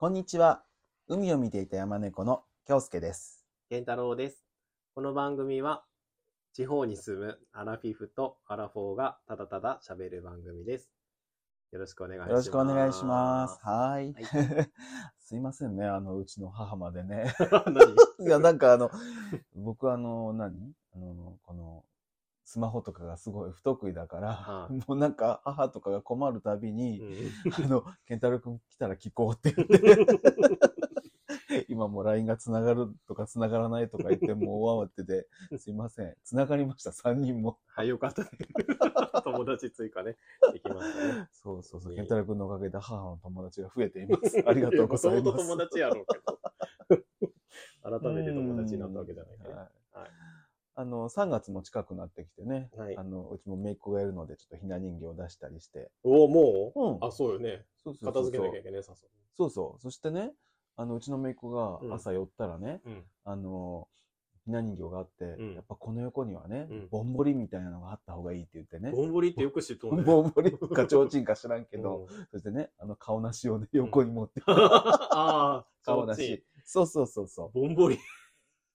こんにちは。海を見ていた山猫の京介です。健太郎です。この番組は、地方に住むアラフィフとアラフォーがただただ喋る番組です。よろしくお願いします。よろしくお願いします。はーい。は すいませんね、あの、うちの母までね。何？いや、なんかあの、僕あの、何？あの、この、スマホとかがすごい不得意だから、はいもうなんか母とかが困るたびに、うんあの、ケンタロウ君来たら聞こうって言って、今もう LINE が繋がるとか繋がらないとか言って、もう大慌てで、すいません。繋がりました、3人も。はい、よかったね。友達追加ね、できましたね。そうそうそう。いえいえケンタロウ君のおかげで母の友達が増えています。ありがとうございます。友達やろうけど。改めて友達になったわけじゃないけど。うんはいはいあの、3月も近くなってきてね、はいあの、うちも姪っ子がいるので、ちょっとひな人形を出したりして。おお、もう、うんあ、そうよね。そうそうそう片付けなきゃいけない、さそそうそう。そしてね、あの、うちの姪っ子がうん朝寄ったらね、う。うん。あの、ひな人形があって、うんやっぱこの横にはね、うんぼんぼりみたいなのがあった方がいいって言ってね。ぼんぼりってよく知っとんね。ぼんぼりかちょうちんか知らんけど、うんそしてね、あの顔なしをね、横に持って、ああ、顔なし。そうそうそうそぼんぼり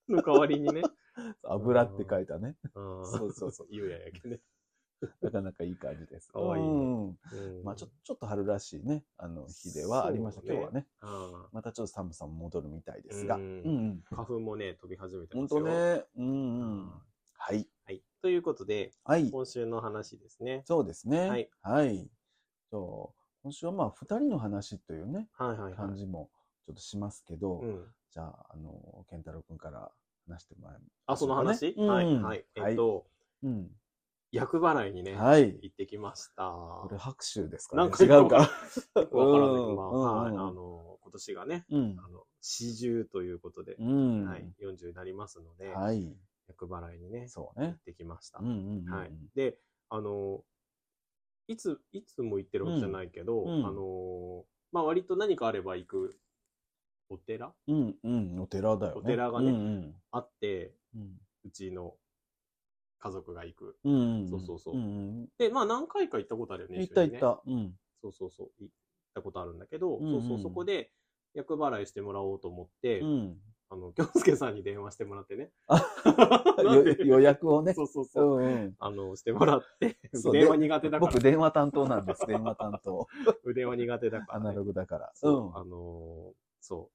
の代わりにね。う。油って書いたね。そそうそうそう。ゆうややけね。なかなかいい感じです。かわいいねうんうんまあちょちょっと春らしいね、あの日ではありました、ね今日はね。あまたちょっと寒さも戻るみたいですが。ううん花粉もね、飛び始めてますよ。とね。うんうん。はい。はい。ということで、はい。今週の話ですね。そうですね。はい。はい。そう今週はまあ二人の話というね、はいはいはい。感じもちょっとしますけど、うん。じゃあ、あの、健太郎くんから話してもらえますあ、その話、うんはいはい。えっと、うん。厄払いにね、はい。行ってきました。これ拍手ですかねなんか違うか。わからないまあ、うんはい。うんあの、今年がね、うん。あの、四十ということで、うん。はい。40になりますので、はい。厄払いにね、そうね行っ。てきました。うんうんうん。はい。で、あの、いつ、いつも行ってるわけじゃないけど、うんうんあの、まあ割と何かあれば行くお寺？うんうん。お寺だよね。お寺がねうんあって、うん。うちの家族が行く。うんうん。そうそうそううんうん。で、まあ何回か行ったことあるよね。行った一緒にね行った。うん。そうそうそう。行ったことあるんだけど、うんうんそうそう、そこで厄払いしてもらおうと思って、うん。あの、京介さんに電話してもらってね。あなんでよ予約をね。そうそうそう。うんうん。あの、してもらって、そう電話苦手だから。僕、電話担当なんです。電話担当。電話苦手だから、ね。アナログだから。そう、あのーそう。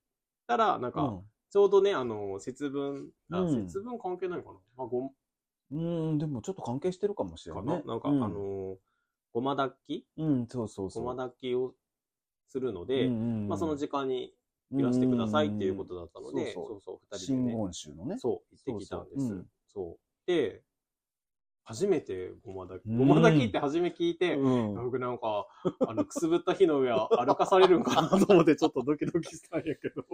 たら、なんか、うん。ちょうどね、あのー節分、あ、うん。節分関係ないかな？まあ、ご、うん、でもちょっと関係してるかもしれかないね。な？なんか、うん。あのーごま炊き？うん、そうそうそう。ごま炊きをするので、うんうんうん。まあ、その時間にいらしてくださいっていうことだったので、うんうんうん。そうそう、二人で真ね、言宗のね。そう、行ってきたんです。そうそう。で、初めてごま炊き、うんごま炊きって初め聞いて、うん。僕なんか、あの、くすぶった火の上歩かされるんかなと思ってちょっとドキドキしたんやけど。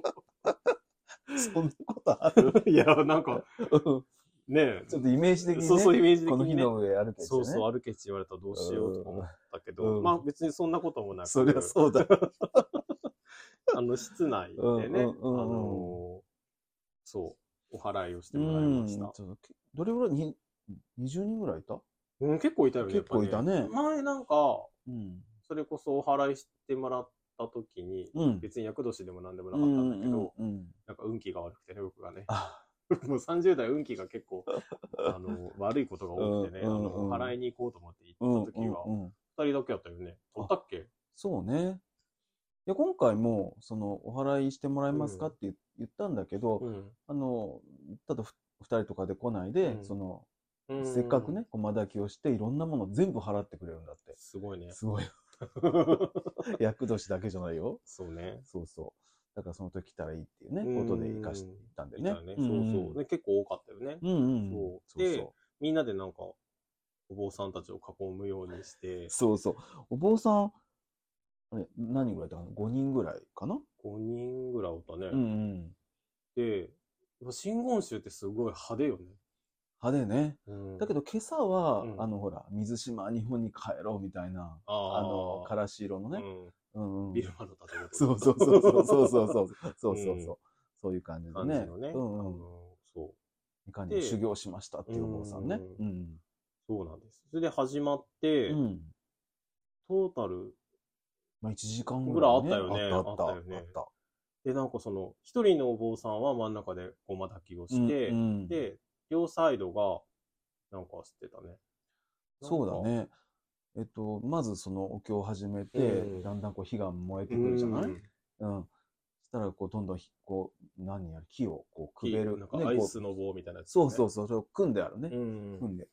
そんなことある？いや、なんか、うんねちょっとイメージ的にね。そうそう、イメージ的このにね。日の上歩けてね。そうそう、歩けって言われたらどうしようとか思ったけど、うんまあ別にそんなこともなく、そりゃそうだ。あの、室内でね、うんうんうんうんあのーそう、お祓いをしてうもらいまん。した。ちょっとどれぐらいに、20人ぐらいいた？うん、結構いたよね。結構いたねやっぱ前なんか、うん。それこそお祓いしてもらった時に、うん。別に厄年でも何でもなうかったんだけど、うんうんうんなんか運気が悪くてね、僕がね。あ、もう30代運気が結構、あの、悪いことが多くてね、うんうんうんあの、お祓いに行こうと思ってうん行った時は、うんうん二人だけやったよね。おったっけ？そうね。いや、今回も、その、お祓いしてもらえますかうんって言言ったんだけど、うん。あの、ただふ二人とかで来ないで、うんその、うんせっかくね、。駒炊きをして、いろんなもの全部払ってくれるんだって。すごいね。すごい。厄年だけじゃないよ。そうね。そうそう。だからその時来たらいいっていうね、うんことで生かしていったんでね。いたね。そうそう。ね、結構多かったよね。うんうん。そうそうでみんなでなんか、お坊さんたちを囲むようにして、そう。そう。お坊さん、何人ぐらいだ ?5 人ぐらいかな？5人ぐらいおったね。うんうん。で、真言宗ってすごい派手よね。派手ね。うんだけど今朝は、うんあのほら、水島日本に帰ろうみたいな、ああの、ーからし色のね。うん。ビルマの建物。そうそうそうそうそうそうそう。そうそううそうんそう。そういう感じでね。うんうん。そう。いかに修行しましたっていうお坊さんね。ううん。そうなんです。それで始まって、うん。トータル、まあ1時間ぐぐらい。あったよねあったあった。あったで、なんかその、一人のお坊さんは真ん中でごま炊きをして、で、両サイドが、なんかしてたね。そうだね。えっと、まずそのお経を始めて、うんだんだんこう火が燃えて。くるじゃない、うんうん。そしたら、こう、どんどんひ、こう、何やる、木を、こう、く木べる。なんかアイスの棒みたいなやつ、そうそうそう、それを組んであるね。うん。組んで。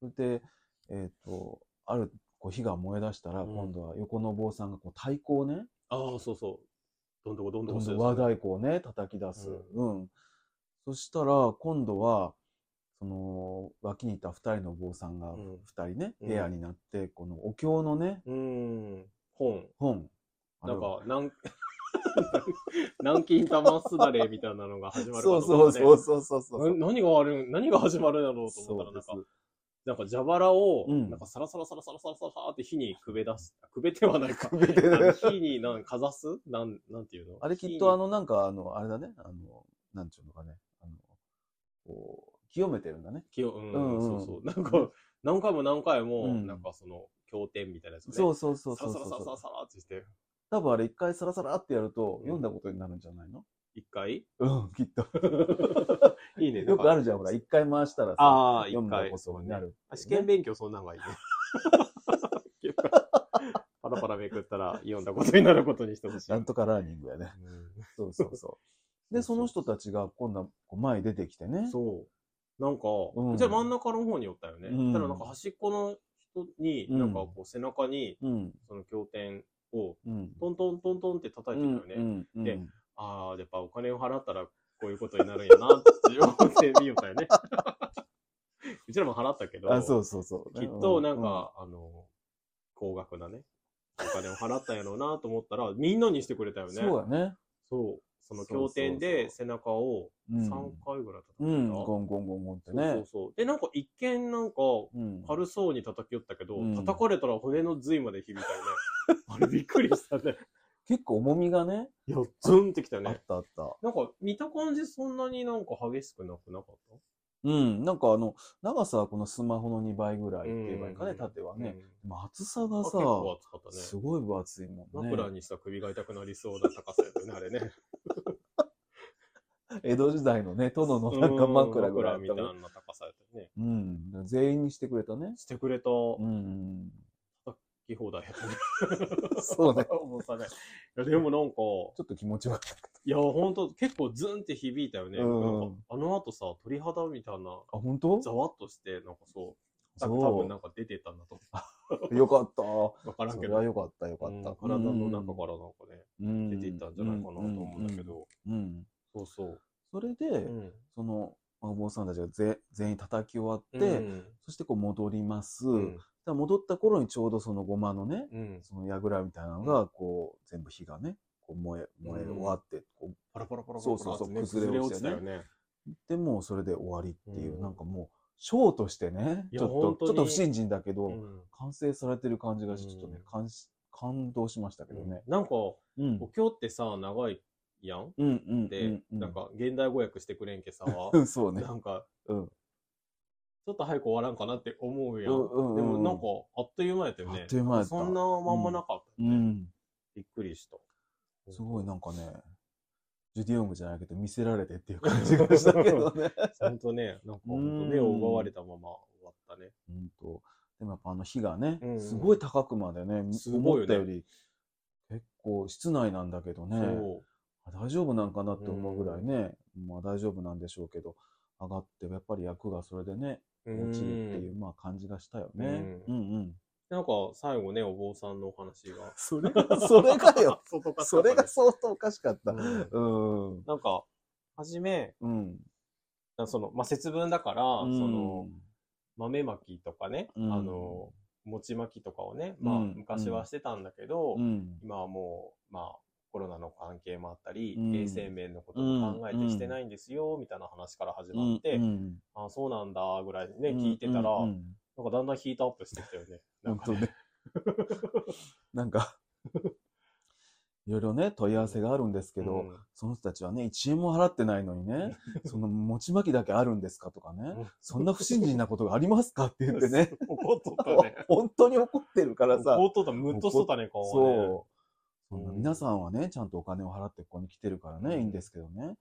それで、えっ、と、ある、こう、火が燃え出したら、うん今度は横のお坊さんが、こう、太鼓をね、ああ、そうそう。どんどこどんどこどんどん和太鼓をね、叩き出す。うん。そしたら、今度は、その、脇にいた二人のお坊さんが、うん二人ね、うんペアになって、このお経のね、うん。本。本。なんか、なん、南京玉すだれみたいなのが始まるかそうそうそうそうそうそう。な何がある何が始まるんだろうと思ったら、なんか、なんか蛇腹を、うんなんかサラサラサラサラサラサラって火にくべ出す。くべてはないか。火になんかざす？なん、なんていうの？あれきっとあの、の、なんかあの、あれだね、あの、なんちゅうのかね、こう、清めてるんだね。火をうん、うんうんそうそう。なんか、何回も何回も、うんなんかその、経典みたいなやつをね。そうそうそうサラそうそうサラサラサラってして、多分あれ一回サラサラってやるとうん読んだことになるんじゃないの？一回？うん、きっと。いいね。よくあるじゃん、ほら、一回回したらさ、ああ、一読んだ回。ことになるっていうねあ試験勉強そんなんがいいね。パラパラめくったら読んだことになることにしてほしい。なんとかラーニングやね。うんそうそうそう。で、その人たちが今度は前に出てきてね。そう。なんか、うんじゃあ真ん中の方におったよね。うんただなんか端っこの人に、うんなんかこう背中にうん。その経典をうん。トントントントンって叩いてたよね。うんうんでああ、やっぱお金を払ったらこういうことになるんやなって思ってみよったよね。うちらも払ったけど、あ、そうそうそう。きっとなんか、あの、高額なね、お金を払ったんやろうなと思ったら、みんなにしてくれたようん、ね。そうやね。そう。その経典で背中をうん3回ぐらい叩いた。うん、ゴンゴンゴンゴンってそうそうね。そう。で、なんか一見なんかうん。軽そうに叩きよったけど、うん叩かれたら骨の髄まで響いたよね。あれびっくりしたね。結構重みがね、いや、ズンってきたよあっね。たあった。なんか見た感じそんなになんか激しくなくなかった？うん、なんかあの、長さはこのスマホの2倍ぐらいって言えばいいかね、うん縦はね。うん厚さがさあ結、構熱かったね。すごい分厚いもんね。枕にした首が痛くなりそうな高さやったよね、あれね。江戸時代のね、殿のなんか枕ぐらいみったいな高さやったよね。うん。全員にしてくれたね。してくれた。うん。叩き放題やったね。そうね。重さね。いや、でもなんか、ちょっと気持ちよかった。いや、ほんと、結構ズンって響いたよね。うんあの後さ、鳥肌みたいな、あ、本当ざわっとして、なんかそう、多そ分なんか出てたんだとう。よかった。思う。わからんそけど、れはよかった、よかうんった。体の中からなんかね、ら出ていったんじゃないかなと思うんだけ。ど、うんうんうんそうそう。それで、うんその、お坊さんたちがぜ全員叩き終わって、うんそしてこう戻ります。戻った頃にちょうどそのごまのね、うん。その櫓みたいなのが、こう、全部火がね、こう燃え、燃え終わって、こうパラパラパラパラそうそうそう崩れ落ちてねたよね。でもうそれで終わりっていう、うんなんかもう、ショーとしてね、ちょっと、ちょっと不信心だけど、うん完成されてる感じがちょっとねうん、感し感動しましたけどね。なんか、うん。お経ってさ、長いやん？うんうんで、うんうんなんか、現代語訳してくれんけさ、うん、そうね。なんか、うん。ちょっと早く終わらんかなって思うやん。うんうんうんでもなんか、あっという間やったよね。あっという間やったそんなまんまなかったよね、うん。びっくりした。すごいなんかね、ジュディ・オングじゃないけど、見せられてっていう感じがしたけどね。ほんとね、なんか目を奪われたまま終わったね。うんと。でもやっぱあの火がねうん、すごい高くまでね、思ったより、結構室内なんだけどね、大丈夫なんかなって思うぐらいね、まあ大丈夫なんでしょうけど、上がって、やっぱり役がそれでね、う。落ちるっていうう、まあ感じがしたよね。ううんうん。なんか、最後ね、お坊さんのお話が。それが、それがよ。それが相当おかしかった。うんうん。なんか、はじめ、うん。その、まあ、節分だから、うんその、豆まきとかね、うんあの、餅まきとかをね、まあ、うん昔はしてたんだけど、うん。今はもう、まあ、コロナの関係もあったり、うん衛生面のことも考えてしてないんですよ、みたいな話から始まって、うんあそうなんだ、ぐらいね、うん聞いてたら、なんかだんだんヒートアップしてきたよね。なんかね。本当ね。なんか、いろいろね、問い合わせがあるんですけど、うんその人たちはね、1円も払ってないのにね、その餅巻きだけあるんですかとかね、うんそんな不信心なことがありますかって言ってね、怒っとったね。本当に怒ってるからさ、怒っとった、ムッとしとったね、顔はね。そう。皆さんはね、ちゃんとお金を払ってここに来てるからね、うんいいんですけどね。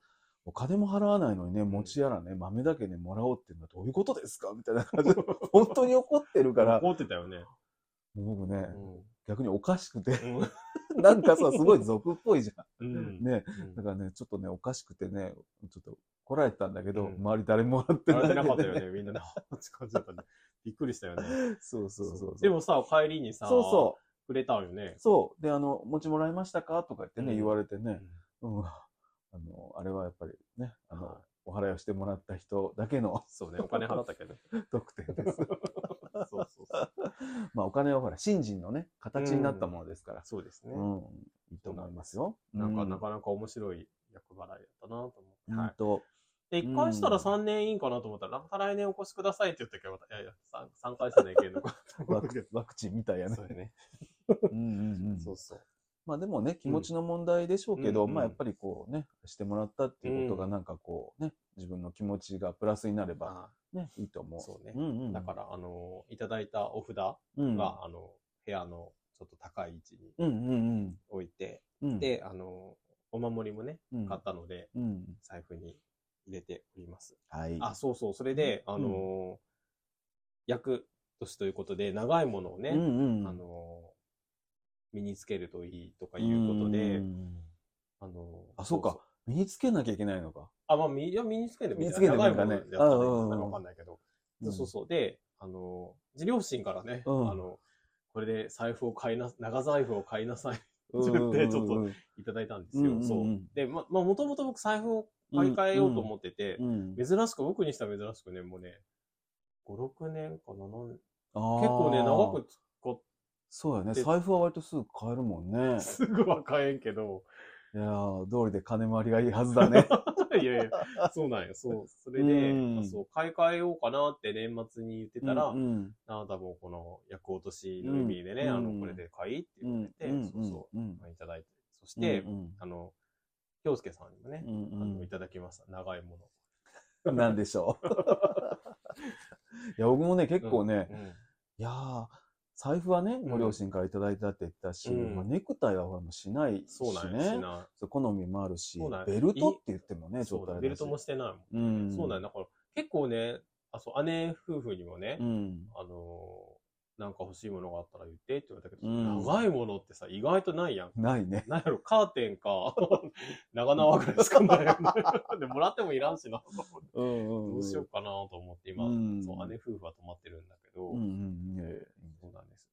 お金も払わないのにね、餅やらね、豆だけね、もらおうっていうのはどういうことですか？みたいな感じで、本当に怒ってるから、怒ってたよね。僕ね、うん逆におかしくて、うん なんかさ、すごい俗っぽいじゃうん。うんだからね、ちょっとね、おかしくてね、ちょっと来られてたんだけど、うん周り誰ももらってないんでなかったよね、みんな。びっくりしたよね。そうそうそう。でもさ、帰りにさ、そうそくれたんよねう。。そう。で、あの、餅もらいましたか？とか言ってね、うん言われてね、うん。あの、あれはやっぱりね、あの、はいお払いをしてもらった人だけの そうね、お金払ったけど。特典です。そうそうそう。まあ、お金はほら、信心のね、形になったものですから。そうですね。うん。いいと思いますよ。なんか、うなかなか面白い役払いだったなと思って。うんはい。と、で、1回したら3年いいんかなと思ったら、また来年お越しくださいって言ったけど、いやいや、3, 3回したらいけんのかワ。クワクチンみたいやね。そうやね。うんうんうん。そうそう。まあでもね、気持ちの問題でしょうけど、うんまあやっぱりこうね、してもらったっていうことがうんなんかこうね、自分の気持ちがプラスになればあね、いいと思う。そうねうんうん。だから、あの、いただいたお札うん、が、あの、部屋のちょっと高い位置にうんうん置いて、うん。うん、で、あの、お守りもね、うん、買ったので、うん。財布に入れております。はい。あ、そうそう、それで、あの、役年ということで、長いものをね、うんうん。あの、身につけるといいとかいうことでう、んあの、あ、そうか。身につけなきゃいけないのか。あ、まあ、みいや身につけるの身につけるの長いかねでやったらわかんないけど。そうそう。で、あの、自両親からね、うんあの、これで財布を買いな、長財布を買いなさい、うん。自分でちょっとうんいただいたんですよ。そう。で、ま、まあ、もともと僕財布を買い替えようと思ってて、うん。珍しく、僕にしたら珍しくね、もうね、5、6年か7年、結構ね、長くそうやね。で財布は割とすぐ買えるもんね。すぐは買えんけど、いやー、通りで金回りがいいはずだね。いやいや、そうなんよ。そう。それで、うんそう、買い替えようかなって年末に言ってたら、うんうんあなたもこの役落としの意味でね、うんあの、これで買いって言われて、うんそうそう、うんまあいただいて。そして、うんあの、京介さんにもね、うんあの、いただきました。長いもの。うん、なんでしょう。いや、僕もね、結構ね、うんいやー、財布はね、んご両親からいただいたって言ったし、うんまあ、ネクタイはほらもうしないしそうなんやしね。な。そう好みもあるしそうなんやベルトって言ってもね、ちょそうだ、っとあれだしベルトもしてないもん。うん。そうなんや。だから、結構ね、あ、そう、姉夫婦にもね、うん。あのーなんか欲しいものがあったら言ってって言われたけど、うん長いものってさ、意外とないやん。ないね。なんやろ、カーテンか、長縄ぐらいしかないよね。で、もらってもいらんしな。うんうんどうしようかなと思って今、うんそう、姉夫婦は泊まってるんだけど、うんうん。いやいやそうなんです。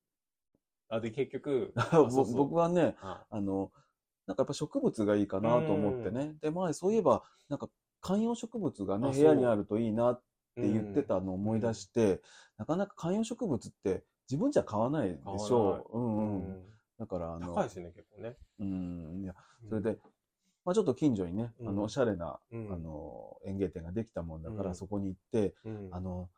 あ、で、結局、そうそう僕はね、はあの、なんかやっぱ植物がいいかなと思ってね。で、前そういえば、なんか観葉植物がね、あ部屋にあるといいなっいて言ってたのを思い出して、なかなか観葉植物って自分じゃ買わないでしょう。ううんうん。ん。だから、あの、高いですね、結構ね。うん、いや、それで、まあちょっと近所にね、あうんの、おしゃれな、うん、あの、園芸店ができたもんだから、うんそこに行って、うん、あの、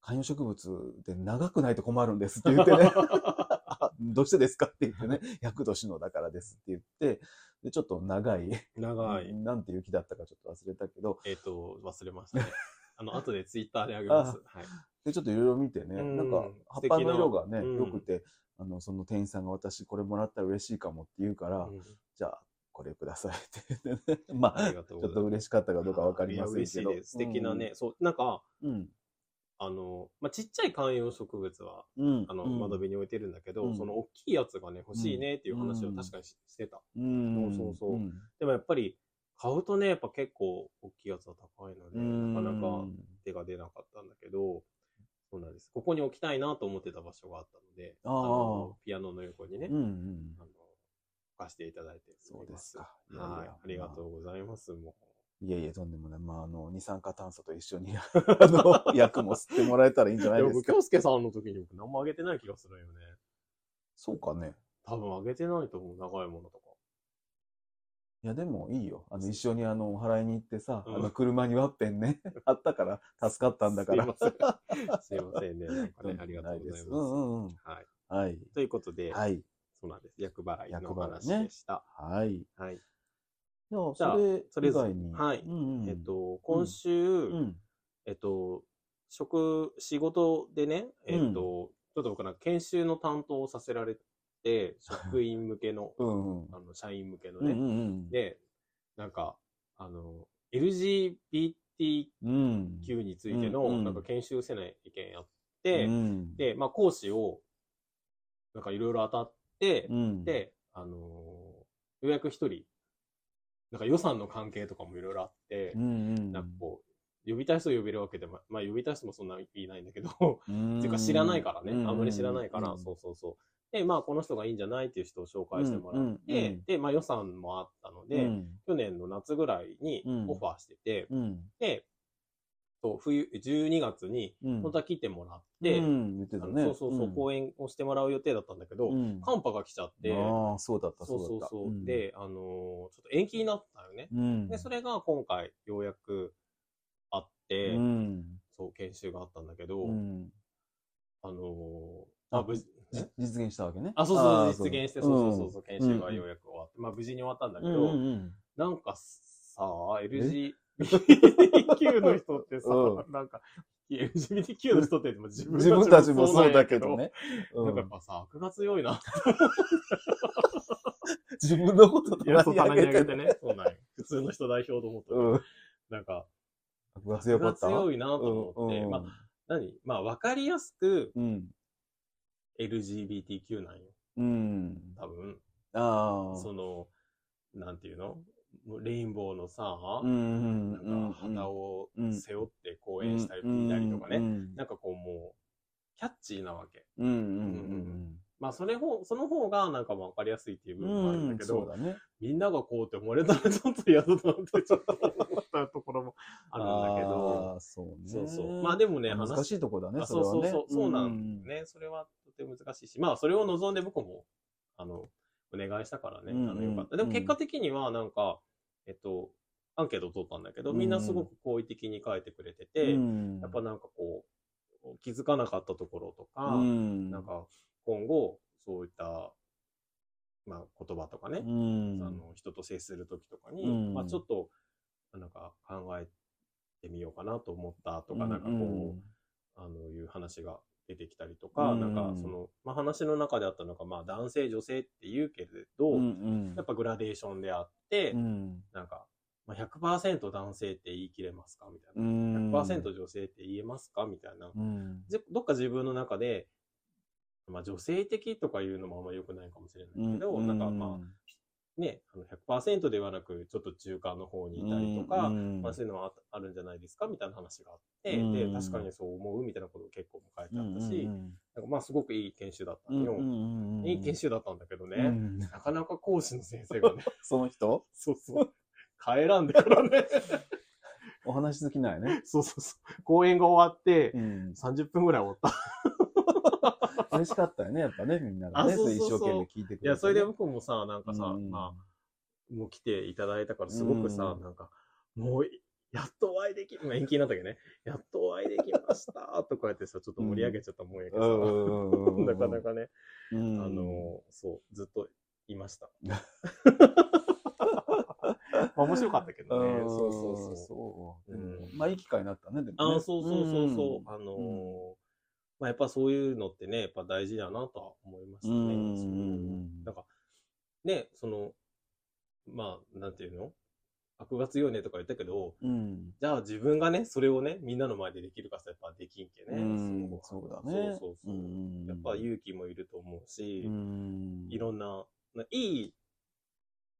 観葉植物で長くないと困るんですって言ってね、あ どうしてですかって言ってね、厄年のだからですって言って、で、ちょっと長い、長い。なんていう木だったかちょっと忘れたけど、えっ、と、忘れましたね。あの、後でツイッターであげます。はい。で、ちょっといろいろ見てね、うんなんか葉っぱの色がね、良くて、あの、その店員さんが私これもらったら嬉しいかもって言うから、うんじゃあ、これくださいって。まあ、あちょっと嬉しかったかどうかわかりませんけど。素敵なね、そう、なんか、うん。あの、まあ、ちっちゃい観葉植物は、うん。あの、うん窓辺に置いてるんだけど、うんその大きいやつがね、欲しいねっていう話を確かにししてた。うん。そうそうそううんでもやっぱり、買うとね、やっぱ結構大きいやつは高いので、うんなかなか手が出なかったんだけど、そうなんです。ここに置きたいなと思ってた場所があったので、あーのピアノの横にね、うんうんあの、置かせていただいておそう。ですすか。いやいやはい。ありがとうございます。もいやいや、とんでもない。まあ、あの、二酸化炭素と一緒に、あの、薬も吸ってもらえたらいいんじゃう。ないですか。でも京介さんの時に僕何もあげてない気がするよね。そうかね。多分あげてないと思う、長いものとか。いや、でもいいよ。あの、一緒にあの、お払いに行ってさ、うんあの、車にワッペンね、あったから、助かったんだから。すいません。すいませんね。なんかね、ありがとうございます。うんうんうん。はい。はい。ということで、はい。そうなんです。厄払いの話ねでした。はい。はい。じゃあ、じゃあそれそれぞれ以外に。はいうんうん、えっと、今週、うん。えっと、職、仕事でね、えっと、ちょっと僕なんか研修の担当をさせられて、職員向けの、うんうん。あの、社員向けのうんうね。んで、なんか、あの、LGBTQ うん。についての、うんうんなんか研修せない意見やって、うん、で、まあ、講師を、なんかいろいろ当たって、うん、で、あのーようやく一人、なんか予算の関係とかもいろいろあってう、んうん、なんかこう、呼びたい人を呼べるわけでも、まあ呼びたい人もそんなにいないんだけど、うん、っていうか知らないからね、うんあんまり知らないから、うんそうそうそう。で、まあこの人がいいんじゃないっていう人を紹介してもらって、うんで、まあ予算もあったので、うん。去年の夏ぐらいにうんオファーしてて、うん、で、そう冬、12月にうん、本当は来てもらって、うん、てね。そうそうそう、ん。講演をしてもらう予定だったんだけど、うん、寒波が来ちゃって、ああ、そうだった、そうそうだった。そうそう。ん、で、あのーちょっと延期になったよね。うん、で、それが今回ようやくあって、うん、そう、研修があったんだけど、うん、あのーあまあ、無事、じ実現したわけね。あ、そうそう、実現して、そうそうそうそう、研修がようやく終わって、まあ、無事に終わったんだけうんど、なんかさ、LGBTQ の人ってさ、うなんか、LGBTQ の人っても自分自分たちもそうだけど。ね。うなんかやっぱさ、悪が強いな。自分のこと棚に上げててね。そうなんよ普通の人代表と思ったら、うん。なんか、悪が強かった？強いなと思って、うんまあ、何？まあ、わかりやすくうん。LGBTQ なんよ。うん。多分。ああ。その、なんていうの？レインボーのさ、うんうんなうんんか旗をうん背負って講演したり見たりとかね。うんなんかこうもう、キャッチーなわけ。うんうんまあ、それほ、その方がなんかわかりやすいっていう部分もあるんだけど、そうだね。みんながこうって思われたらちょっと嫌だなってちょっと思ったところもあるんだけど、そうね。そうそう。まあでもね、話難しいとこだね、あそれはね。そうそうそう、そうなんだよね。それはとても難しいし、まあそれを望んで僕も、あの、お願いしたからね、あのよかった。でも結果的にはなんか、えっと、アンケートを取ったんだけど、みんなすごく好意的に書いてくれてて、うん。やっぱなんかこう、気づかなかったところとか、うん。なんか今後、そういった、まあ言葉とかね、うん。あの人と接するときとかに、うん。まあちょっと、なんか考えてみようかなと思ったとか、なんかこう、あの、いう話が出てきたりとか、うんなんかその、まあ話の中であったのが、まあ男性、女性って言うけれど、うんうん。やっぱグラデーションであって、うん。なんか、まあ、100%男性って言い切れますか？みたいな。うん。100%女性って言えますか？みたいな。うん。ぜどっか自分の中で、まあ女性的とか言うのもあんま良くないかもしれないけど、なんかまあね、あの100%ではなく、ちょっと中間の方にいたりとか、うんまあそういうのはああるんじゃないですかみたいな話があって、うんで、確かにそう思うみたいなことを結構書いてあったし、うんなんかまあすごくいい研修だったよ。うんんうんうんいい研修だったんだけどね、うんなかなか講師の先生がね、その人？そうそう、帰らんでからね。お話好きなんやね。そうそうそう。講演が終わって、うん30分ぐらい終わった。嬉しかったよね、やっぱね、みんながね。一生懸命聞いてくれてね。いや、それで僕もさ、なんかさ、うんまあ、もう来ていただいたから、すごくさ、うんなんか、もう、やっとお会いでき、まあ延期になったけどね、やっとお会いできました、とかやってさ、ちょっと盛り上げちゃったもんやけうんどさ、なかなかね、うんあの、そう、ずっといました。まあ面白かったけどね。うんそうそうそう。そううんうんまあ、いい機会になったね、でもね。あそうそうそうそう。んあのーまあやっぱそういうのってね、やっぱ大事だなとは思いましたね。うんなんか、ね、その、まあ、なんていうの？悪が強いねとか言ったけど、うん。じゃあ自分がね、それをね、みんなの前でできるかさ、やっぱできんけね。うんそうだね。そうそうそう。んやっぱ勇気もいると思うし、うんいろんな、ないい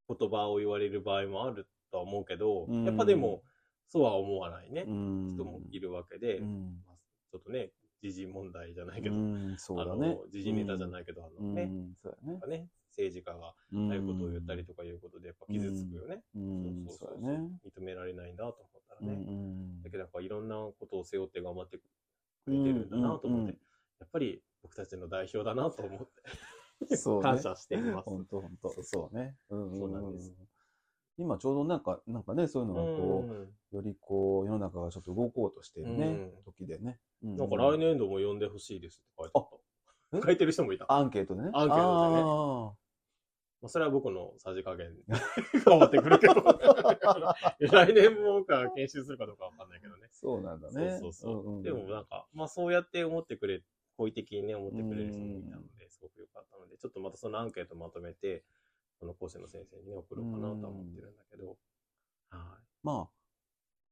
言葉を言われる場合もあるとは思うけど、うんやっぱでも、そうは思わないね、うん人もいるわけで、うんまあちょっとね、時事問題じゃないけど、うん、そうあだね。の、。時事ネタじゃないけど、あのね、うん、そうだね。ね、政治家がああいうことを言ったりとかいうことで、やっぱ傷つくよね。認められないんだと思ったらうんね。うん。だけどやっぱいろんなことを背負って頑張ってくれてるんだなと思って、やっぱり僕たちの代表だなと思って、感謝しています。本当本当。そうね。そうなんです今ちょうどなんか、なんかね、そういうのがこうよりこう、世の中がちょっと動こうとしてるねうん、時でね。うなんか来年度も呼んでほしいですって書いてあっあた。書いてる人もいた。アンケートでね。アンケートでねあまあ、それは僕のさじ加減 変わってくるけど。来年も僕は研修するかどうかわかんないけどねー。そうなんだね。そうそうそう。んんでもなんか、まあそうやって思ってくれ、好意的にね、思ってくれる人もいたので、すごく良かったので、ちょっとまたそのアンケートまとめて、その講師の先生にね、送ろうかなとは思ってるんだけど、はまあ、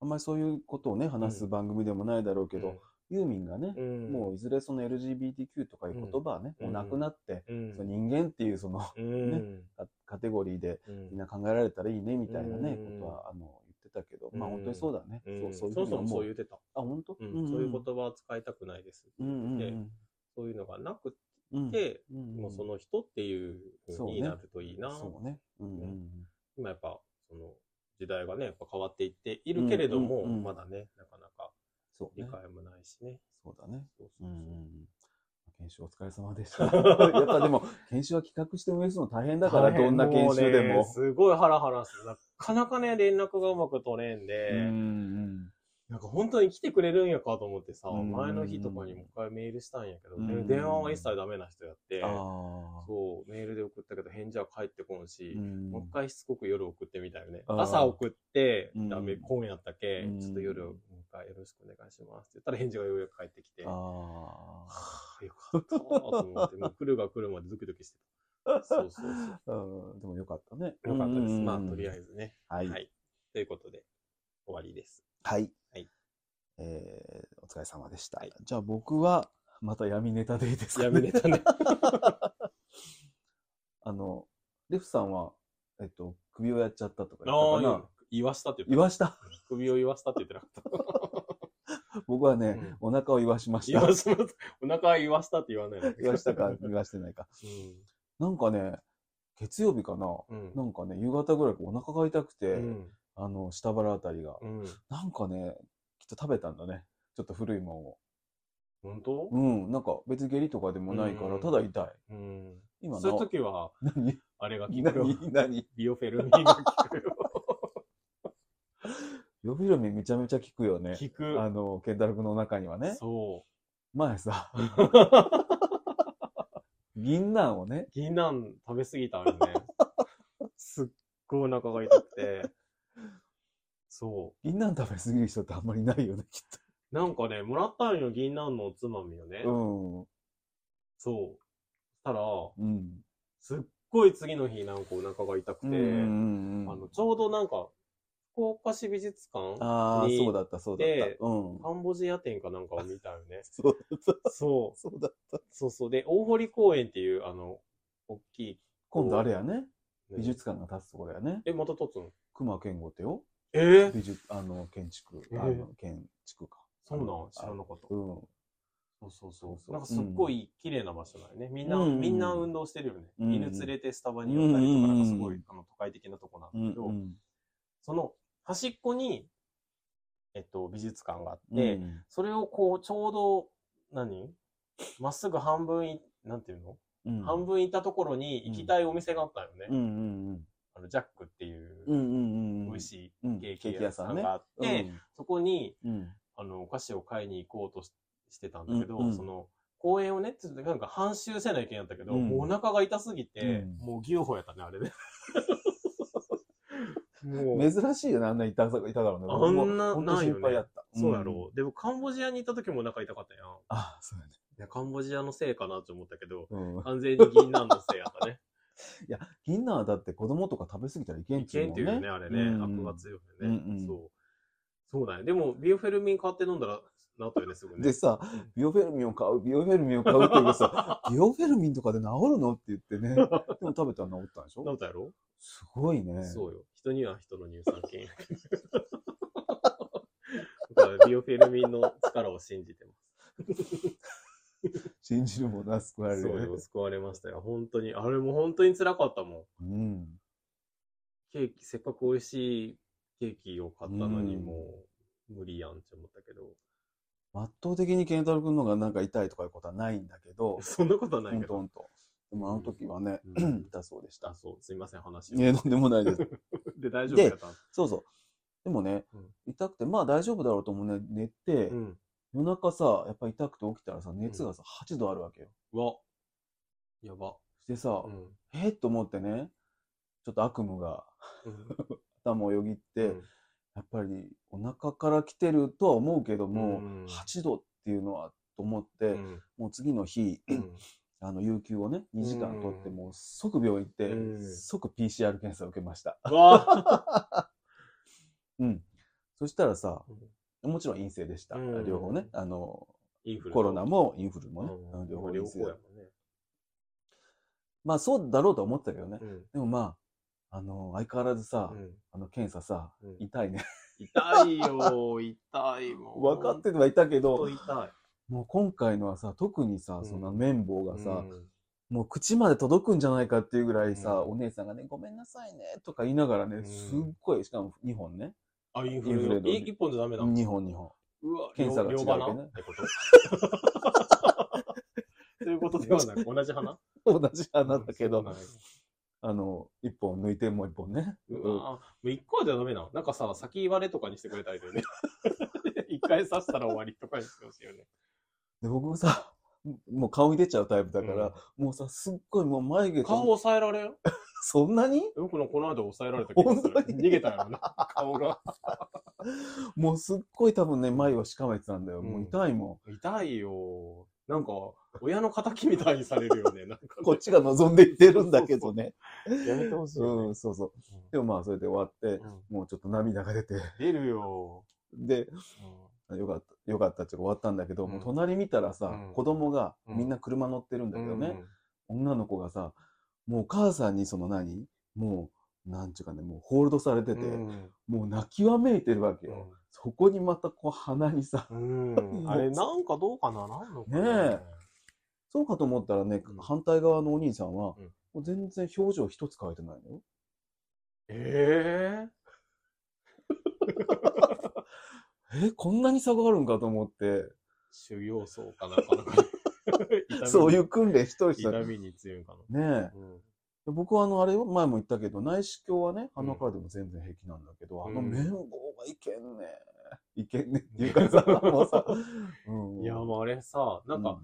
あんまりそういうことをね、話す番組でもないだろうい。けど、ユーミンがね、うん、もういずれその LGBTQ とかいう言葉はね、うん。もうなくなって、うん、その人間っていうそのうん、ねカカテゴリーでうん。みんな考えられたらいいねみたいなね、うん。ことはあの言ってたけど、まあうん本当にそうだね。うん。そうそういうそう。そう言ってた。あ、本当、うん。そういう言葉は使いたくないです。うんうんでうん。そういうのがなくうん。もうその人っていう風になるといいな。そうね。うんうん今やっぱ、その時代がね、やっぱ変わっていっているけれども、うんうんうんまだね、なかなかそうね。理解もないしね。そうだね。そうそううんそううんうん。研修お疲れ様でした。やっぱでも、研修は企画して運営するの大変だから、どんな研修でもうね。すごいハラハラする。なかなかね、連絡がうまく取れんで、うんうんなんか本当に来てくれるんやかと思ってさ、うん前の日とかにもう一回メールしたんやけど、電話は一切ダメな人やって。そう、メールで送ったけど返事は返ってこんし、んもう一回しつこく夜送ってみたよね。朝送って、うんダメ、今やったけ、うんちょっと夜もう一回よろしくお願いしますって言ったら返事がようやく返ってきて、あはあ。あ、よかったと思って、もう来るが来るまでドキドキしてた。そうそうそう。うん、でもよかったね。よかったです。うんまあ、とりあえずね。はい。はい。ということで、終わりです。はい。はいえーお疲れ様でした。はいじゃあ僕は、また闇ネタでいいですか、ね、闇ネタね。あの、レフさんは、えっと、首をやっちゃったとか言あったかな？あ、言わしたって言って言わした？首を言わしたって言ってなかった。僕はね、お腹を言わしました。言わします。お腹は言わしたって言わないの言わしたか、言わしてないか。なんかね、月曜日かな、うん。なんかね、夕方ぐらいお腹が痛くて、うん。あの、下腹あたりが。うん。なんかね、きっと食べたんだね。ちょっと古いもんを。本当？うん、なんか別に下痢とかでもないから、うんただ痛い。うん。今そういうの、時は、何？あれが効くよ。何？何？ビオフェルミンが効くよ。ヨフィルミンめちゃめちゃ効くよね。効く。あの、ケンタロウ君の中にはね。そ前さ、う。銀杏をね、銀杏食べ過ぎたよね。すっごいお腹が痛くて。そ銀杏食べ過ぎる人ってあんまりいないよね、きっう。なんかね、もらったんよ、銀杏のおつまみをね。と。そう。したら、うん。うん。すっごい次の日なんかお腹が痛くて、うんうんうんあの、ちょうどなんか、福岡市美術館ああ、にそうだった、そうだっでた。うん。カンボジア展かなんかを見たよね。そうだった。そう。そうだった。そうそう。で、大堀公園っていう、あの、大きい。今度あれやね、ね美術館が建つところやね。え、また立つの熊健吾ってよ。えー、美術、あの、建築、えあの、建築か。そうなん知らなかった。うん。そうそうそう。そうなんかすっごい綺麗な場所だよね。みんな、うん。みんな運動してるよね。うん。犬連れてスタバに寄ったりとか、うんなんかすごい、あの、都会的なとこなんだうんけど、うん。その端っこに、えっと、美術館があっうて、ん。それをこう、ちょうど、何？まっすぐ半分い、なんていうの、うん。半分行ったところに行きたいお店があったよね。あの、ジャックっていう。美味しいうんケーキ屋さんがあって、そこに、あの、お菓子を買いに行こうとししてたんだけど、その、公園をね、ちょっとなんか半周せないけんやったけど、うんもうお腹が痛すぎて、うんもう牛歩やったね、あれで。もう、珍しいよね、あんな痛さ、痛だろうね。あんなないよね心配やった。そうやろう。でもカンボジアに行った時もお腹痛かったやん。あ、そうやね。いや、カンボジアのせいかなって思ったけど、うん。完全に銀杏のせいやったね。銀杏はだって子供とか食べ過ぎたらいけんいっていうもんんっていうね、あれね。うん悪が強いよね、うんうんそう。そうだね。でも、ビオフェルミン買って飲んだら、なったよね、すぐね。でさ、ビオフェルミンを買う、ビオフェルミンを買うって言うとさ、ビオフェルミンとかで治るの？って言ってね。でも食べたら治ったんでしょ？なったやろ？すごいね。そうよ。人には人の乳酸菌。だからビオフェルミンの力を信じてます。信じるものは救われる。そうよ、救われましたよ。本当に。あれも本当に辛かったもん。うん。ケーキ、せっかく美味しいケーキを買ったのにうんもう無理やんって思ったけど。圧倒的にケンタロウ君の方がなんか痛いとかいうことはないんだけど、そんなことはないけど。ほんとほんと。でもあの時はね、うん痛そうでしたあ、。そう、すいません、話を。いや、とんでもないです。で、大丈夫やったそうそう。でもね、うん痛くて、まあ大丈夫だろうと思うね、寝て、うん。夜中さ、やっぱ痛くて起きたらさ、熱がさ、8度あるわけよ。うわ。やば。してさう、ん。えっと思ってね、ちょっと悪夢が頭をよぎって、うんやっぱりお腹から来てるとは思うけども、うん8度っていうのはと思って、うんもう次の日、うんあの、有給をね、2時間取って、もう即病院行って、うん即 PCR 検査を受けました。うわうん。そしたらさ、もちろん陰性でした。うん両方ね。あの、コロナもインフルもね。両方両陰性。まあそうだろうとは思ってたけどね。うんでもまあ、あの、相変わらずさ、うんあの、検査さ、うん痛いね。痛いよ、痛いもん。分かってはいたけど。もう今回のはさ、特にさ、うんその綿棒がさ、うんもう口まで届くんじゃないかっていうぐらいさ、うんお姉さんがね、ごめんなさいね、とか言いながらね、うんすっごい、しかも2本ね。あ、インフルでルい一本じゃダメだ。2本2本。うわ、検査が違う両けどね。ってことそういうことではなく、同じ花 同じ花だけど、あの、1本抜いてもう1本ね。うわもう一個じゃダメなの？なんかさ、先割れとかにしてくれたりだよね。一回刺したら終わりとかにしてほしいよね。で僕さ、もう顔に出ちゃうタイプだから、もうさ、すっごいもう眉毛と顔押さえられん？そんなに？僕のこの間抑えられた気がする。逃げたやろな、顔が。もうすっごい多分ね、眉をしかめてたんだよ。うんもう痛いも痛いよ。なんか、親の仇みたいにされるよね。なんかん。こっちが望んでいってるんだけどね。やめてほしいよね、うん、そうそう。でもまあ、それで終わって、うんもうちょっと涙が出て、出るよ。で、よかった、よかったって終わったんだけど、うんもう隣見たらさ、うん子供がうんみんな車乗ってるんだけどね、うん女の子がさ、もうお母さんにその何？もう、なんちゅうかね、もうホールドされてて、うん。もう泣きわめいてるわけよ。そこにまたこう鼻にさ、うん。うんあれ、なんかどうかな？なんのかねなそうかと思ったらね、うん。反対側のお兄さんは、うん。もう全然表情一つ変えてないのよ。え え、こんなに差があるんかと思って、え 修行僧かなんかなんか。そういうう痛み一人一人。痛みに強いんかねな。え。うん僕はあの、あれよ、前も言ったけど、内視鏡はね、鼻からでも全然平気なんだけど、うんあの綿棒がいけんね。いけんねっていうかさ、もうさ、うんいや、もうあれさ、なんか、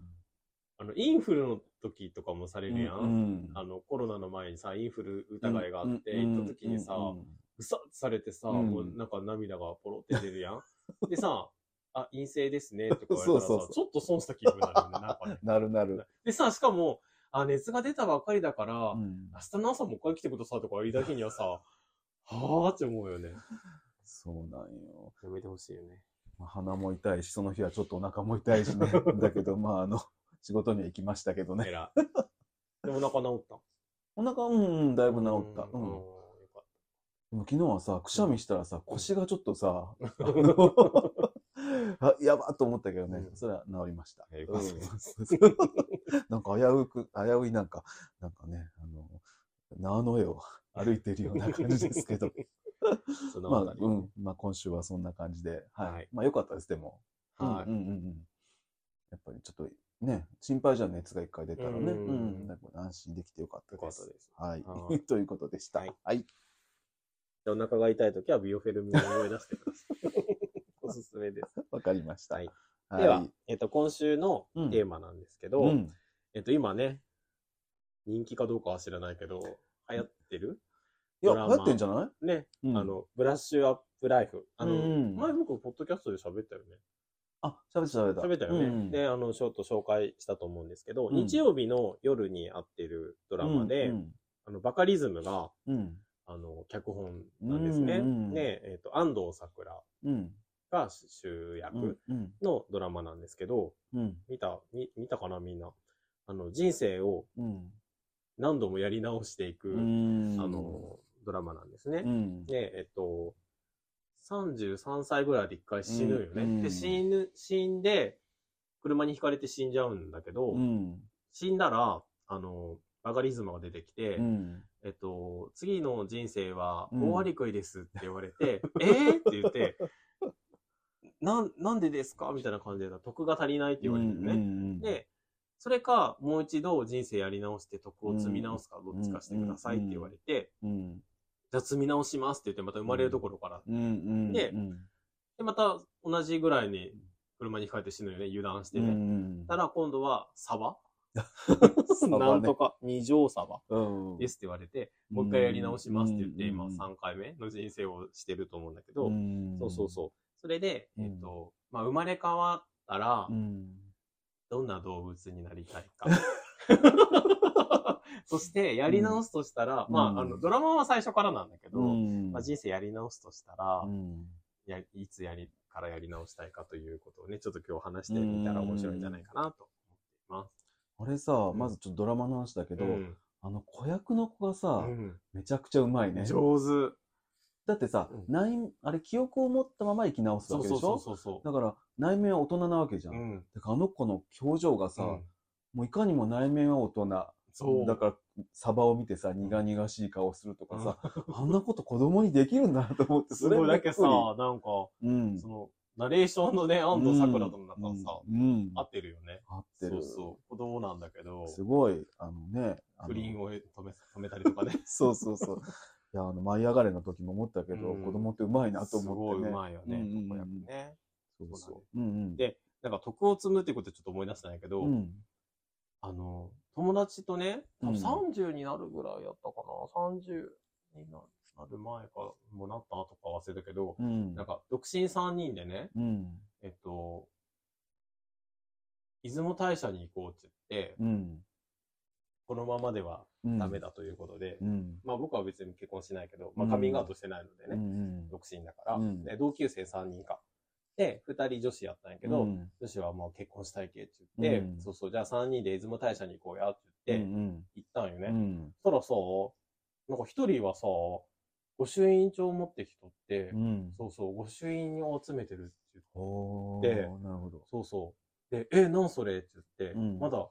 あの、インフルの時とかもされるやん。うんあの、コロナの前にさ、インフル疑いがあって、うん行った時にさ、うさっとされてさ、うんもうなんか涙がポロって出るやん。でさ、あ、陰性ですね、とか言われたらさ、そうそうそうちょっと損した気分になるよね、なんかね。なるなる。でさ、しかも、あ、熱が出たばっかりだから、うん明日の朝もう一回来てくださいとか言いた日にはさ、はぁーって思うよね。そうなんよ。やめてほしいよね。まあ鼻も痛いし、その日はちょっとお腹も痛いしね。だけど、まあ、あの、仕事には行きましたけどね。でもお腹治った？お腹、うん、うん、だいぶ治った。うん。うんよかっでも昨日はさ、くしゃみしたらさ、腰がちょっとさ、あのあやばっと思ったけどね、うんそれは治りました。なんか危うく、危ういなんか、なんかね、あの、縄の上を歩いているような感じですけど、まあ、うん、まあ今週はそんな感じで、はい。はいまあ良かったです、でも。はいうんうんうんうん。やっぱりちょっとね、心配じゃん熱が一回出たらね、ううんん、なんか安心できてよかったです。よかったですはいは。いということでした。はいはい。お腹が痛いときはビオフェルミンを思い出してください。おすすめです。わかりました。はいはい。では、えっと、今週のうんテーマなんですけど、うん。えっと、今ね、人気かどうかは知らないけど、流行ってるいや、流行ってんじゃない？ね、うんあの、ブラッシュアップライフ。あの、うん前僕、ポッドキャストで喋ったよね？あ、喋った喋った。喋ったよね。うんで、あの、ちょっと紹介したと思うんですけど、うん日曜日の夜にやってるドラマで、うんあの、バカリズムが、うん。あの、脚本なんですね。うんうんで、えっ、と、安藤サクラうん。が主うん。役うん。のドラマなんですけど、うん。見た、み見たかなみんな。あの、人生をうん。何度もやり直していく、うん。あの、ドラマなんですね。うん。で、えっと、33歳ぐらいで一回死ぬよね。うんで、死ぬ、死んで、車にひかれて死んじゃうんだけど、うん。死んだら、あの、バカリズムが出てきて、うん。えっと、次の人生はうん大割り食いですって言われて、えー？って言って、なん、なんでですか？みたいな感じで、得が足りないって言われてるね。ねで、それか、もう一度人生やり直して得を積み直すか、どっちかしてくださいって言われて、うん。じゃあ積み直しますって言って、また生まれるところから。うん。うん。でうんで、また同じぐらいに車にひかれて死ぬよね、油断してうね。ん。たら今度はサバ？なんとか二乗サバうん。ですって言われて、もう一回やり直しますって言って、うん今3回目の人生をしてると思うんだけど、んそうそうそう。それで、うんえっと、まあ、生まれ変わったらう、ん。どんな動物になりたいか。そして、やり直すとしたら、まあ、あの、ドラマは最初からなんだけど、うんまあ、人生やり直すとしたら、うんやいつやりからやり直したいかということをね、ちょっと今日話してみたら面白いんじゃないかなと思っています。俺さ、んまずちょっとドラマの話だけど、うんあの子役の子がさ、うんめちゃくちゃうまいね。上手。だってさ、うん内あれ記憶を持ったまま生き直すわけでしょ？そうそうそうそう。だから内面は大人なわけじゃん。うん。だからあの子の表情がさ、うんもういかにも内面は大人。そう。だから、サバを見てさ、苦々しい顔するとかさ、あんなこと子供にできるんだなと思って、すごいだけさなんか、うん。その、ナレーションのね、安藤サクラとの中さ、うん、うん合ってるよね。合ってる。そうそう。子供なんだけど、すごい、あのね、あの不倫を止め止めたりとかね。そうそうそう。いや、あの、舞い上がれの時も思ったけど、うん子供ってうまいなとすごい思ってね。うまいよね、うんうんうんね。そうそうう。うんうん。でなんか徳を積むってことでちょっと思い出したんやけど、うん。あの、友達とね、多分うん30になるぐらいやったかな。30になる前か、もうなった後か忘れたけど、うん。なんか独身3人でね、うん。えっと、出雲大社に行こうって言って、うん。このままではうん。ダメだということで、うん。まあ僕は別に結婚しないけど、まあうんカミングアウトしてないのでうね、ん。独身だから、うんで同級生3人か。で、2人女子やったんやけど、うん女子はもう結婚したいけって言って、うんそうそう、じゃあ3人で出雲大社に行こうやって言って、うん行ったんよね。うん。そらさ、なんか一人はさ、御朱印帳を持ってきとって、うん。そうそう、御朱印を集めてるって言って、なるほど。そうそう。で、え、なんそれって言って、うんまだ、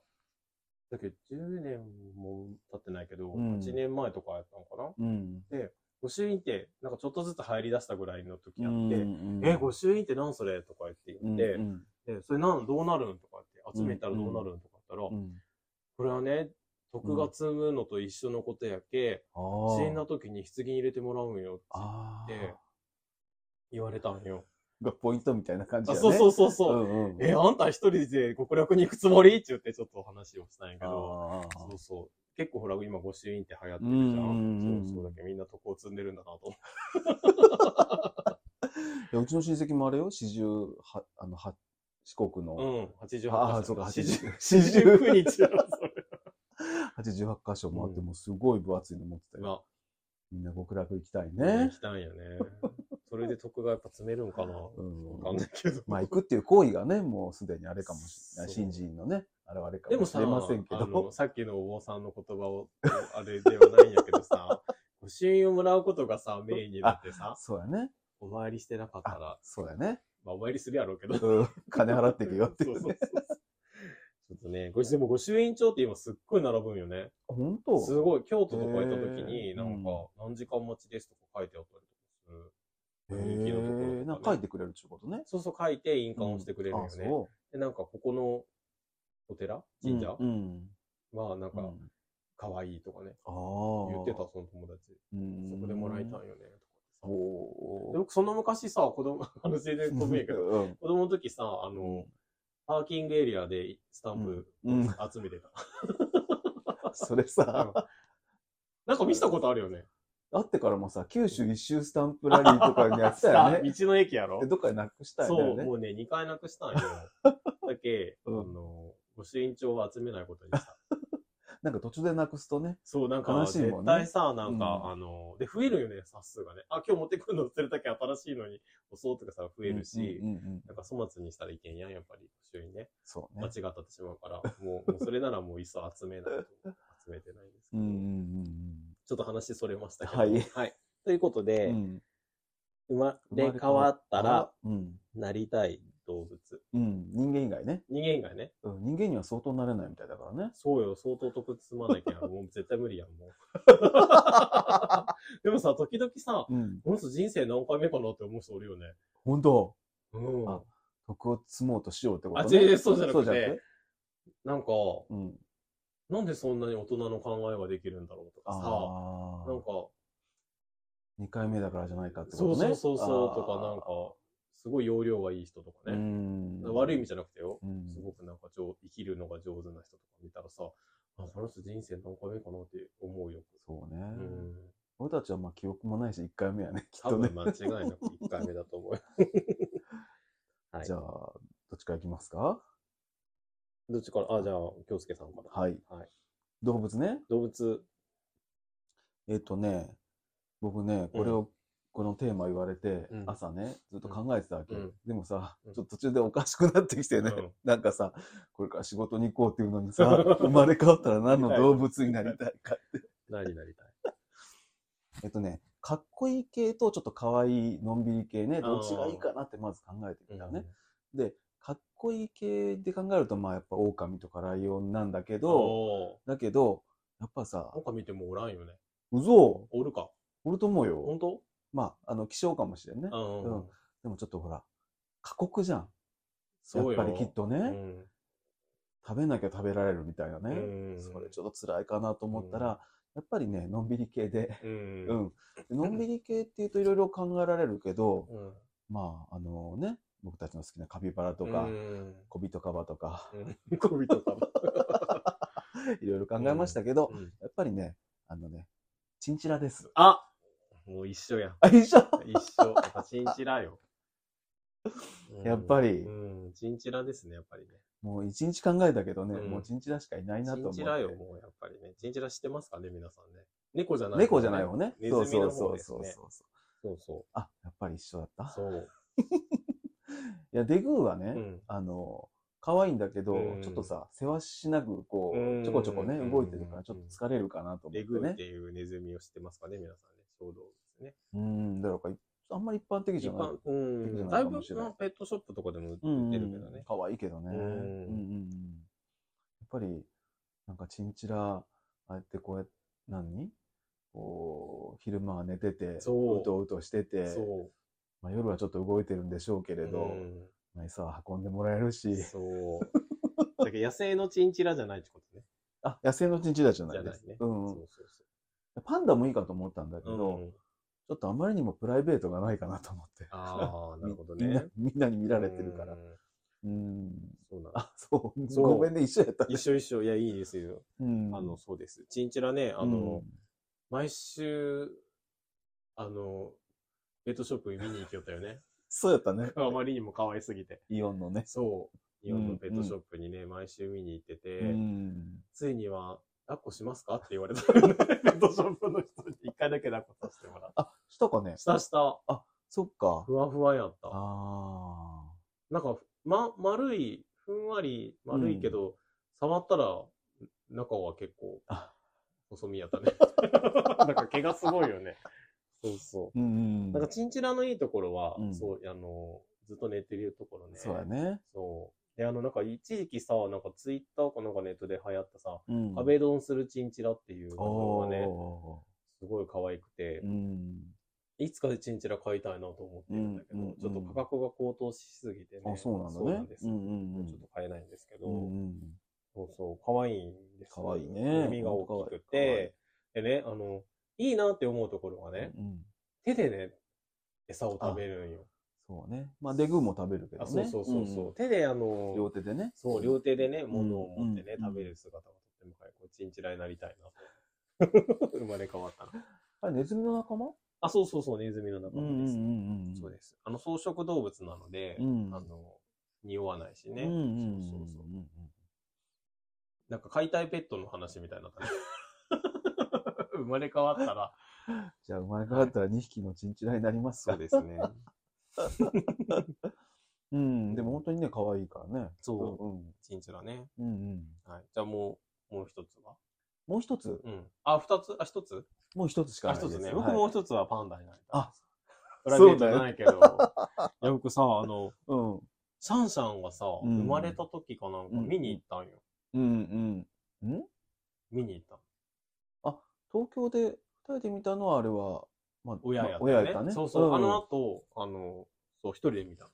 だけど10年も経ってないけど、うん。8年前とかやったのかな？うん。御朱印って、なんかちょっとずつ入り出したぐらいの時あって、うんえ、御朱印って何それ？とか言って言って、うんで、それなん、どうなるん？とかって、集めたらどうなるん？とか言ったら、うん。これはね、徳が積むのと一緒のことやけ、ああ。死んだ時に棺に入れてもらうんよって言われたんよ。がポイントみたいな感じあ、だね。そうそうそうそう。うんうん。え、あんた一人で極楽に行くつもり？って言ってちょっと話をしたんやけど、そうそう。結構ほら、今、御朱印って流行ってるじゃうん。そうそう。だけどみんな徳を積んでるんだなと うちの親戚もあれよ、四十は、あの、は、四国の、うん。88ああ、そうか、八十、四十九日やろ、それ。八十八箇所もあって、うんもうすごい分厚いの持ってたよ。まみんな極楽行きたいあ、ね行。きたいよね。それで徳がやっぱ積めるんかな。わうんかんないけど。まあ、行くっていう行為がね、もうすでにあれかもしれない。新人のね、現れかでもさ、もしれませんけど。さっきのお坊さんの言葉を、あれではないんやけどさ、御朱印をもらうことがさ、メインになってさ、そうやね。お参りしてなかったらあ、、そうやね。まあお参りするやろうけど。うん。金払っていくよっていそう。そうそうちょっとね、ごでも御朱印帳って今すっごい並ぶんよね。本当？すごい、京都とか行った時へに、ーなんか、何時間待ちですとか書いてあったりとかする。人気のところとかねへえ、なんか書いてくれるっていうことね。そうそう書いて印鑑をしてくれるんよあね。そで、なんかここのお寺？う。神社？うん。は、なんか、うん可愛いとかね、ああ。言ってた、その友達。うん。そこでもらいたいよね、とかで僕、その昔さ、子供、あの、全然飛ぶんやけど、うん。子供の時さ、あの、パーキングエリアでスタンプうんうん集めてた。それさ、なんか見せたことあるよね。あってからもさ、九州一周スタンプラリーとかにやってたよね。道の駅やろでどっかでなくしたそう、よね。もうね、2回なくしたんよ。だけ、うんあの、御朱印帳は集めないことにした。なんか途中でなくすとね。そう、なんか、悲しいもんね絶対さ、なんか、うんあの、で、増えるよね、冊数がね。あ、今日持ってくるの忘れたけ新しいのに、押そうとかさ、増えるし、うんうんうんうんなんか粗末にしたらいけんやん、やっぱり、御朱印ね。そうね。間違ったってしまうから、もう、もうそれならもういっそ集めないと、集めてないですけど、うんうんちょっと話それましたけど。はいはい。ということうんうで、ん。生まれ変わったら、うん。なりたい動物。うん。人間以外ね。人間以外ね。うん人間には相当なれないみたいだからね。そうよ、相当得積まなきゃ、もう絶対無理やん、もう。でもさ、時々さ、うん。この人人生何回目かなって思う人おるよね。本当うん。あ徳を積もうとしようってことあ、ね。全然そうじゃなくそうじゃなくて、なんか、うん。なんでそんなに大人の考えができるんだろうとかさ。なんか、2回目だからじゃないかってことね。そうそうそうそうとか、なんか、すごい容量がいい人とかうね。ん。悪い意味じゃなくてよ。うんすごくなんか上生きるのが上手な人とか見たらさ、あ、この人人生何回目かなって思うよ。そうね。うん。俺たちはまあ記憶もないし、1回目やね、きっとね多分。間違いなく1回目だと思うよ。はいじゃあ、どっちからいきますか？どっちから？あ、じゃあ、京介さんから。はい。はい。動物ね。動物、えっ、とね、僕ね、これを、このテーマ言われて、うん朝ね、ずっと考えてたわけ。うんでもさ、うんちょっと途中でおかしくなってきてね、うんなんかさ、これから仕事に行こうっていうのにさ、生まれ変わったら何の動物になりたいかって。何になりたい？えっとね、かっこいい系とちょっと可愛いのんびり系ね、どっちがいいかなってまず考えてみたね。で、こいい系で考えると、まあやっぱ狼とかライオンなんだけど、おだけど、やっぱさー。、見てもおらんよね。うそおるか？おると思うよ。本当？まあ、あの、希少かもしれんね。うんうんでもちょっとほら、過酷じゃん。や。っぱりきっとね、うん食べなきゃ食べられるみたいなね。うんそれちょっと辛いかなと思ったら、うんやっぱりね、のんびり系で、う。うんのんびり系っていうといろいろ考えられるけど、うん。まあ、あのね、僕たちの好きなカピバラとか、うん小人カバとか、うん。恋人かな。いろいろ考えましたけど、うんやっぱりね、あのね、チンチラです。あもう一緒やん。あ、一緒？一緒。やっぱチンチラよ。うんやっぱりうん、チンチラですね、やっぱりね。もう一日考えたけどね、うんもうチンチラしかいないなチと思って。ンチラよ、もうやっぱりね。チンチラ知ってますかね、皆さんね。猫じゃない、猫じゃない方ね。ネそうそうそう。そうそう。そうそあ、やっぱり一緒だった？う。そう。いや、デグーはね、うんあの、可愛いんだけど、うんちょっとさ、世話しなく、こうちょこちょこね、うん動いてるから、ちょっと疲れるかなと思ってねレグーって。いうネズミを知ってますかね、皆さんね。小動物ですね。うん、だから、あんまり一般的じゃない。うん。だいぶ、ペットショップとかでも売ってうんるけどね。可愛いけどね。うんうんうんうん。やっぱり、なんかチンチラ、ああやってこうやって、何？こう、昼間は寝てて、そううとうとしてて、そまあ、夜はちょっと動いてるんでしょうけれう。ど、うんまあ餌は運んでもらえるし、そう。だけど野生のチンチラじゃないってことね。あ、野生のチンチラじゃないです。ね。うんうんそうそうそパンダもいいかと思ったんだけう。ど、うんちょっとあまりにもプライベートがないかなと思って。ああ、なるほどね。、みんなに見られてるからう。んうん。そうなんだ。あ、そう。そうごめんね、一緒やったね。一緒一緒。いや、いいですよ。うん。あの、そうです。チンチラね、あうんの、毎週、あの、ペットショップに見に行きよったよね。そうやったね。あまりにも可愛すぎて。イオンのね。そう。日本のペットショップにね、毎週見に行ってて、うん。ついには、抱っこしますかって言われたよね。ペットショップの人に一回だけ抱っこさせてもらっあ、したかね？た。したした。そっか。ふわふわやった。あなんか、ま、丸い、ふんわり丸いけど、触ったら、中は結構あ。細身やったね。なんか毛がすごいよね。そうそうんうんう。なんかチンチラのいいところは、うんそう、あの、ずっと寝てるところね。そうやね。そう。で、あの、なんか一時期さ、なんかツイッターかなんかネットで流行ったさ、うん。壁ドンするチンチラっていうのおがね、ーすごい可愛くて、うん。いつかでチンチラ買いたいなと思ってるんだけど、うんうんうんちょっと価格が高騰しすぎてね。あ、そうなんだそうなんねで。す。うんうんうんちょっと買えないんですけど、うんうん。そうそう、可愛いんです可愛いね耳が大きくて、でね、あの、いいなって思うところがね、うん。手でね、餌を食べるんよ。そうね。まあ、デグーも食べるけどあ、ね。そうそうそうそう、ん手であの、両手でね。そう、両手でね、ん物を持ってね、うん食べる姿がとっても可愛い。こうチンチラになりたいなと。生まれ変わったな。あれ、ネズミの仲間？あ、そうそうそう、ネズミの仲間です。んそうです。あの、草食動物なので、うんあの、匂わないしね。うんうんそうそうそう。うんなんか飼いたいペットの話みたいになったね。生まれ変わったら、じゃあ、生まれ変わったら2匹のチンチラになりますかそうですね。うん。でも本当にね、可愛いからね。そううん。チンチラね。うんうん。はい。じゃあもう、もう一つは？もう一つ？うん。あ、二つ？あ、一つ？もう一つしかあ、ないです。一つね。はい僕もう一つはパンダになりたい。あ、プライベートじゃないけど。いや、僕さ、あの、うん。シャンシャンがさ、うん生まれた時かなんか見に行ったんよ。うんうん。ん？見に行った。東京で二人で見たのはあれは、まあ、親やった、ね。ったね。そうそう。んあの後、あの、そう、一人で見た。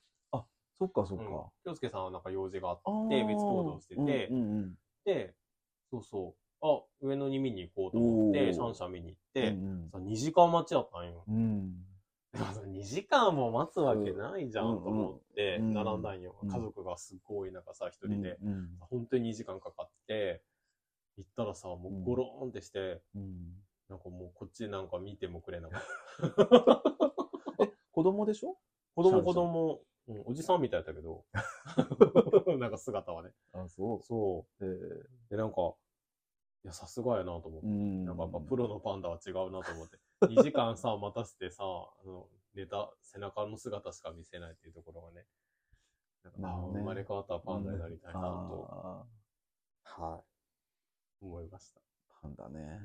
そっかそっうんか。。京介さんはなんか用事があって、別行動しててうんうんで、そうそう。あ、上野に見に行こうと思っおーて、シャンシャン見に行っうん。て、うんさ2時間待ちだったんよ。うん。うん。でもさ、2時間も待つわけないじゃんと思って、うん並んだんよ。うん家族がすっごい中さ、一人で。うん。本当に2時間かかって、行ったらさ、もうゴローンってして、うん。なんかもうこっちなんか見てもくれなかった。子供でしょ？子供子供、うん、おじさんみたいだったけど。なんか姿はね。あ、そ。そうえう。で、なんか、いや、さすがやなと思って。んなんかやっぱプロのパンダは違うなと思って。2時間さ、待たせてさ、あの、寝た背中の姿しか見せないっていうところがね。なんか、ね生まれ変わったらパンダになりたいなと、あはい、思いました。ーパンダね。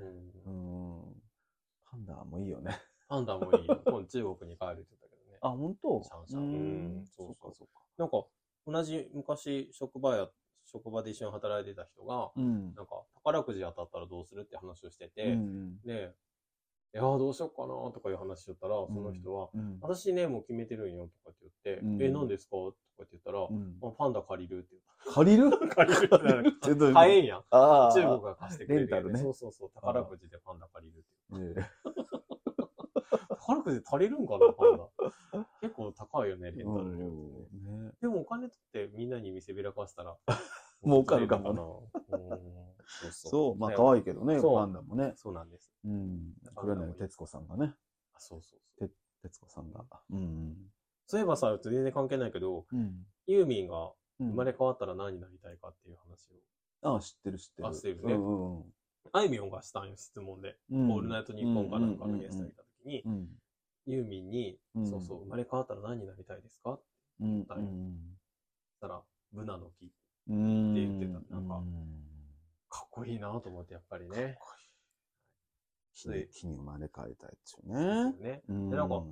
ううんん。パンダもいいよね。パンダもいいよ。今度中国に帰るって言ったけどね。あ、本当？シャンシャンうんそそうか、そうか。なんか、同じ昔職場や、職場で一緒に働いてた人が、うん。なんか宝くじ当たったらどうするって話をしてうて、ん。で、いやーどうしようかなとかいう話しちゃったら、その人は、うん。私ね、もう決めてるんよとかって言って、うんえ、何ですか？とかって言ったら、うんまあ、パンダ借りるって借りる？言った。借りるってなんか ちょっと買えん。中国が貸してくれるやんレンタルね。そうそうそう、宝くじでパンダ借りるって。ええ。宝くじ足りるんかな、パンダ。結構高いよね、レンタル。料ね。でもお金取ってみんなに見せびらかしたら、儲かるかも。うんそうそう。そう、まあね可愛いけどね、そうパンダもね。そうなんです。うん。黒柳徹子さんがね。あそうそうそう。徹子さんが。うん。そういえばさ、全然関係ないけど、うん。ユーミンがうん生まれ変わったら何になりたいかっていう話を。ああ、知ってる知ってる。あ知ってるねうんうんあいみょんがしたんよ、質問で。うん。オールナイトニッポンかなんかのゲストに来た時に、うん。ユーミンに、うんそうそう、生まれ変わったら何になりたいですかってうん。うん。言ったら、ブナの木。言ってたなんかうんかっこいいなと思って、やっぱりね。木に木に生まれ変えたいですよね。ねうんでなんか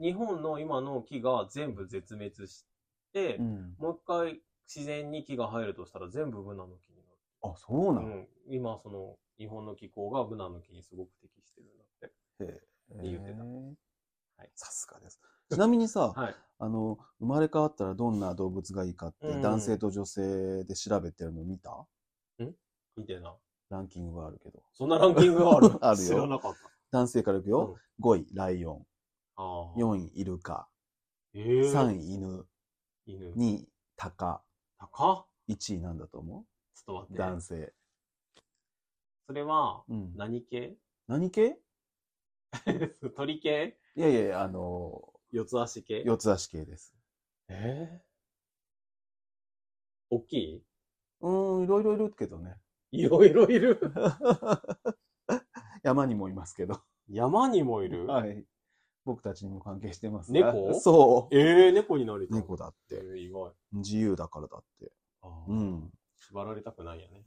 日本の今の木が全部絶滅して、うん。もう一回自然に木が生えるとしたら全部ブナの木にあ、そうななる。のうん、今、その、日本の気候がブナの木にすごく適してるんだって。へえ言ってたはいさすがです。ちなみにさ、はい。あの、生まれ変わったらどんな動物がいいかって、うん男性と女性で調べてるの見た？見てな。ランキングがあるけど。そんなランキングがある？あるよ知らなかった。男性からいくよ。5位、ライオン。ああ。4位、イルカ。えー、3位、犬。犬。2位、タカ。高っ1位なんだと思ちょっと待って。う男性。それは、うん。何系？何系？鳥系？いやいやいや、あの四つ足系？ー、四つ足系です。えー、大きい？うーん、いろいろいるけどね。いろいろいる？山にもいますけど。山にもいる？はい。僕たちにも関係してます。猫？そう。えー、猫になりたい。猫だって。えー、意外。自由だからだって。あーうん。縛られたくないよね。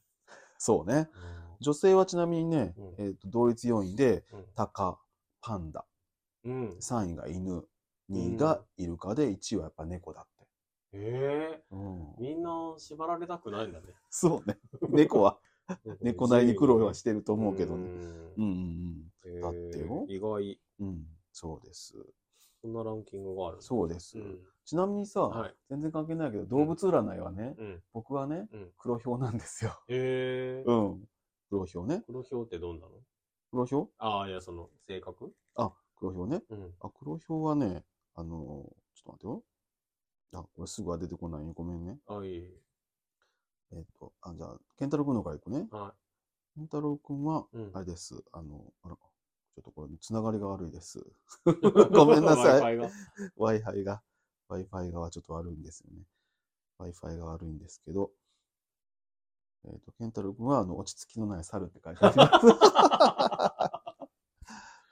そうね。う女性はちなみにね、うんえっ、と、同率4位で、ん。タカ、パンダ、うん。3位が犬、2位がイルカで、1位はやっぱ猫だって。えうんー、。みんな縛られたくないんだね。そうね。猫は、猫なりに苦労はしてると思うけどうね。んうんうんへーだってよ意外。うん。うん。そうです。そんなランキングがある。そうです。うん。ちなみにさ、はい。全然関係ないけど、動物占いはね、うん。僕はね、うん。黒豹なんですよ。えー、うん。黒豹ね。黒豹ってどんなの？黒豹？ああ、いや、その、性格？あ、黒豹ね。うん。あ、黒豹はね、あのーちょっと待ってよ。あ、これすぐは出てこないよ。ごめんね。あ、いい。えっ、と、あ、じゃあ、健太郎くんのからいくね。は健太郎くんは、い。うんあれです。あの、あら、ちょっとこれ、つながりが悪いです。ごめんなさい。Wi-Fi が Wi-Fi が、Wi-Fi がちょっと悪いんですよね。Wi-Fi が悪いんですけど、えっ、と、健太郎くんは、あの、落ち着きのない猿って書いてあります。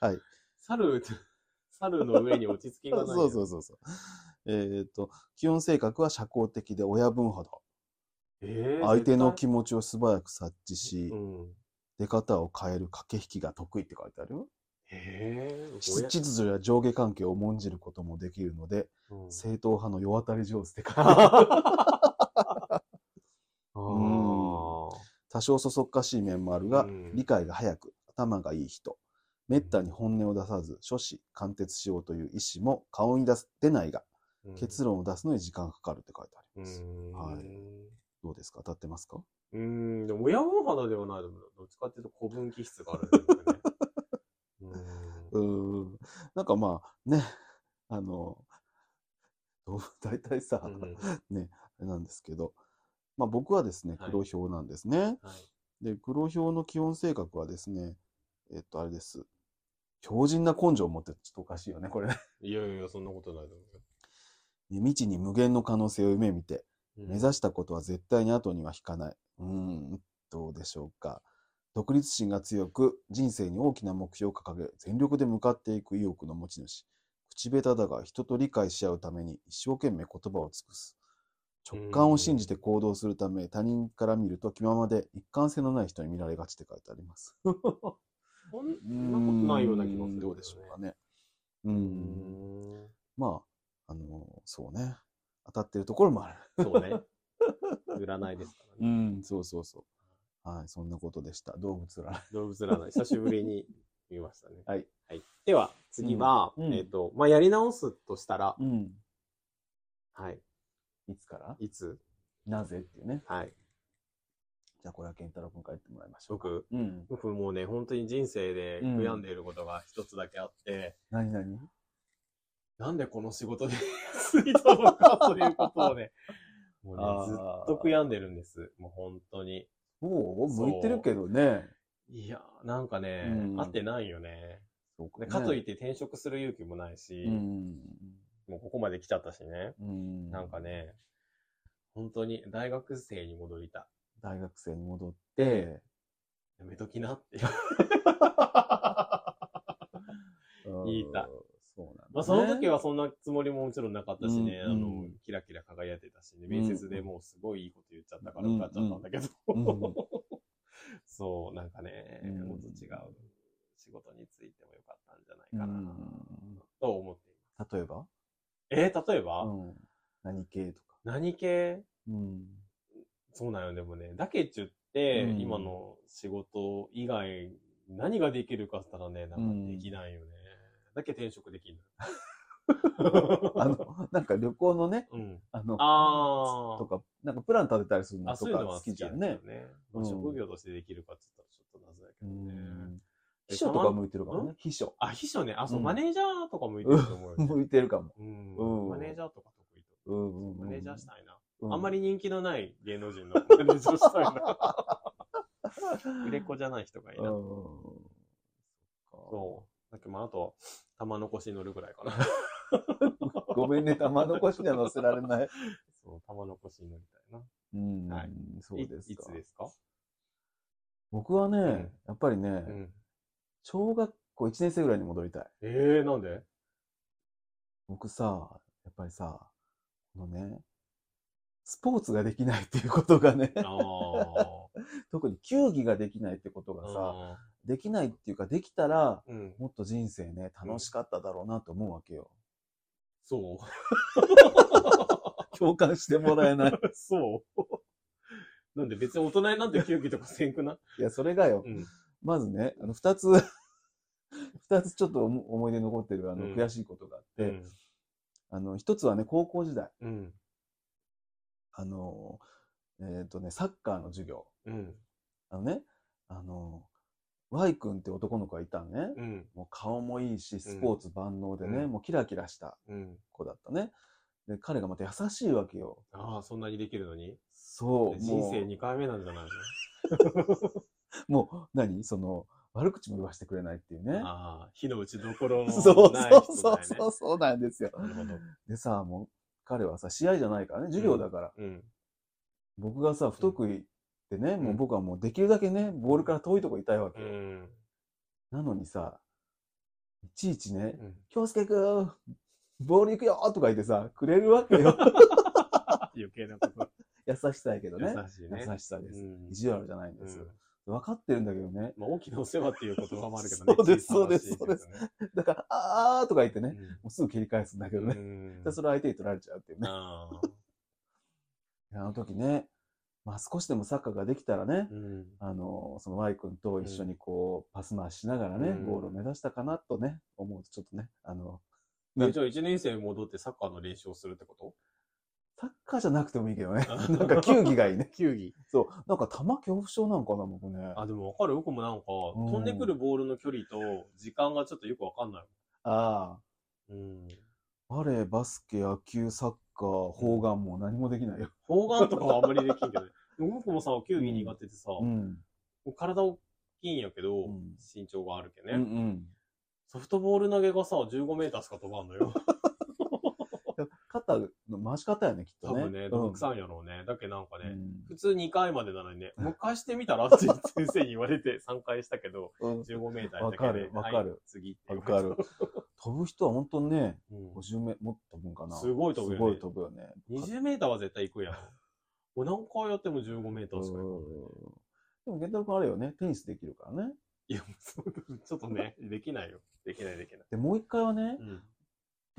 はい。猿、猿の上に落ち着きがない。そうそうそうそう。えっ、と、基本性格は社交的で親分肌。えー、相手の絶気持ちを素早く察知し対、うん。出方を変える駆け引きが得意って書いてあるよ。えー、秩序や上下関係を重んじることもできるので、うん正統派の世渡り上手って書いてある。あー多少そそっかしい面もあるが、うん理解が早く、頭がいい人。めったに本音を出さず、諸子貫徹しようという意思も顔に出す出ないが、うん結論を出すのに時間がかかるって書いてありうます。ん。はいどうですか？当たってますか？うーん、でも親分肌ではないどっちかっていうと古文気質があるんね。うーん。なんかまあ、ね、あの、大体さ、うんね、あれなんですけど、まあ僕はですね、はい黒豹なんですね。はい。で、黒豹の基本性格はですね、えっと、あれです。強靭な根性を持ってるちょっとおかしいよね、これね。いやいや、そんなことないと思うよ。未知に無限の可能性を夢見て、うん目指したことは絶対に後には引かない。うーん、どうでしょうか。独立心が強く、人生に大きな目標を掲げ、全力で向かっていく意欲の持ち主。口下手だが人と理解し合うために一生懸命言葉を尽くす。直感を信じて行動するため、他人から見ると気ままで一貫性のない人に見られがちって書いてあります。そんなことないような気がするけどうでしょうかね。う。うんん。まあ、あの、そうね。当たってるところもある。そうね。占いですからうね。ん、そうそうそう。はい、そんなことでした。動物占い。動物占い、久しぶりに見ましたね。はい。はい。では、次は、うんうんえっ、と、まあ、やり直すとしたら、うん。はい。いつから？いつ？なぜ？っていうね。はい。じゃあ、これは健太郎君から言ってもらいましょうか。僕、うん。僕もうね、本当に人生で悔やんでいることが一つだけあって、何何？なんでこの仕事で ついたのかということをね、もうねずっと悔やんでるんです。もう本当に。もう、向いてるけどね。いや、なんかね、うん合ってないよね。か、でね。かといって転職する勇気もないし、うん。もうここまで来ちゃったしね。うん。なんかね、本当に大学生に戻りた大学生に戻って、い。やめときなって。う ん言いたいそうなんだ、ね。まあその時はそんなつもりももちろんなかったしね、うんあの、キラキラ輝いてたしね、面接でもうすごいいいこと言っちゃったから受かっちゃったんだけど、うんうん そう、なんかね、うんもっと違う仕事についてもよかったんじゃないうんかな、と思っています。例えば？えー例えば、うん。何系とか。何系？うん。そうなんよ、でもね、だけっちゅって、うん今の仕事以外、何ができるかって言ったらね、なんかできないよね。だけ転職できる あの、なんか旅行のね、うん。あの、あとか、なんかプラン立てたりするあ。あ、のとか好そういうのは好ききじゃんね。ね。まあ、うん職業としてできるかって言ったらちょっと謎だけうどね。秘書とか向いてるかもんね。秘書。あ、秘書ね。あ、そう、うんマネージャーとか向いてると思うよ、ね。向いてるかも。うんうんマネージャーとか得意とうんうんうん。マネージャーしたいな。うんあんまり人気のない芸能人のマネージャーしたいな。売れっ子じゃない人がいいな。うん。そう。だけど、まあ、あと、玉残し乗るぐらいかな。ごめんね、玉残しには乗せられない。そう、玉残しに乗りたいな。うん、はいそうですかいいつ。ですか？僕はね、んやっぱりね、うん。小学校1年生ぐらいに戻りたい。ええー、なんで？僕さ、やっぱりさ、このね、スポーツができないっていうことがね。特に球技ができないってことがさ、できないっていうか、できたら、うん。もっと人生ね、楽しかっただろうなと思うわけよ。そう。共感してもらえない。そう。なんで別に大人になって球技とかせんくないや、それがよ、うん。まずね、あの、二つ、二つちょっと思思い出に残ってる、あの、うん悔しいことがあって、うん。あの、一つはね、高校時代、うん。あの、えっ、とね、サッカーの授業。うん。あのね、あの、Y 君って男の子がいたのね。うん。もう顔もいいし、スポーツ万能でね、うんもうキラキラしたうん。子だったね。で、彼がまた優しいわけよ。ああ、そんなにできるのに？そう、も人生2回目なんじゃないの？う、もう、何？その、悪口も言わせてくれないっていうね。ああ、火の打ちどころのそうないそう人だよね。そうそう、そうなんですよ。なるほど。でさ、もう、彼はさ、試合じゃないからね、授業だから。うん。僕がさ、不得意でね、んもう僕はもうできるだけね、ボールから遠いとこいたいわけ。なのにさ、いちいちね、うん。京介くん、ボール行くよとか言ってさ、くれるわけよ。余計なこと。優しさやけどね。優しいね。優しさです。うん意地悪じゃないんです。うん分かってるんだけどね。まあ、大きなお世話っていう言葉もあるけどね。そうです小さなしいそうですだから、あーとか言ってね、うんもうすぐ切り返すんだけどね。うんでそれ相手に取られちゃうっていうね。ああの時ね、まあ少しでもサッカーができたらねー、うんあの、その Y 君と一緒にこう、パス回ししながらね、うんゴールを目指したかなとね、思うとちょっとね、あの、えじゃあ1年生に戻ってサッカーの練習をするってこと？サッカーじゃなくてもいいけどね。なんか球技がいいね。球技。そう。なんか球恐怖症なんかな、僕ね。あ、でもわかる？僕もなんか、うん飛んでくるボールの距離と時間がちょっとよくわかんない。あうん。あ。バレー、バスケ、野球、サッカー、砲丸もう何もできないよ。砲丸とかはあんまりできんけどね。僕もさ、球技苦手でさ、うん。体大きいんやけど、うん身長があるけね、うんうん。ソフトボール投げがさ、15メーターしか飛ばんのよ。方の回し方やね、きっとね。多分ね、どぶくさんやろうね。だけどなんかね、うん普通2回までなのにね、もう一回してみたらって 先生に言われて3回したけど、うん15メーターやったけど、わかるわかるはい次わかる。飛ぶ人は本当にね、うん50メもっと飛ぶんかな。すごい飛ぶよねすごい飛ぶよね。20メーターは絶対行くやん。もう何回やっても15メーターしか行うんかない。でも、玄太郎君あれよね、テニスできるからね。いや、ちょっとね、できないよ。できないできない。で、もう一回はね、うん。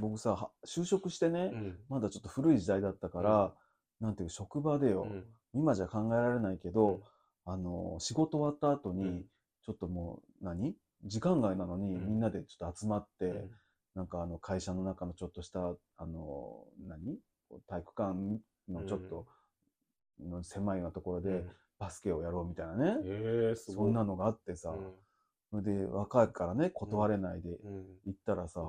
僕さ、は就職してね、うん。まだちょっと古い時代だったから、なんていう、職場でよ、うん。今じゃ考えられないけど、あの、仕事終わった後に、うん。ちょっともう、何？時間外なのに、うん。みんなでちょっと集まって、うん。なんかあの、会社の中のちょっとした、あの、何？体育館のちょっと、の狭いようなところで、うん。バスケをやろうみたいなね。ええすごい。そんなのがあってさ、うん。で若いからね、断れないでうん。行ったらさ、うん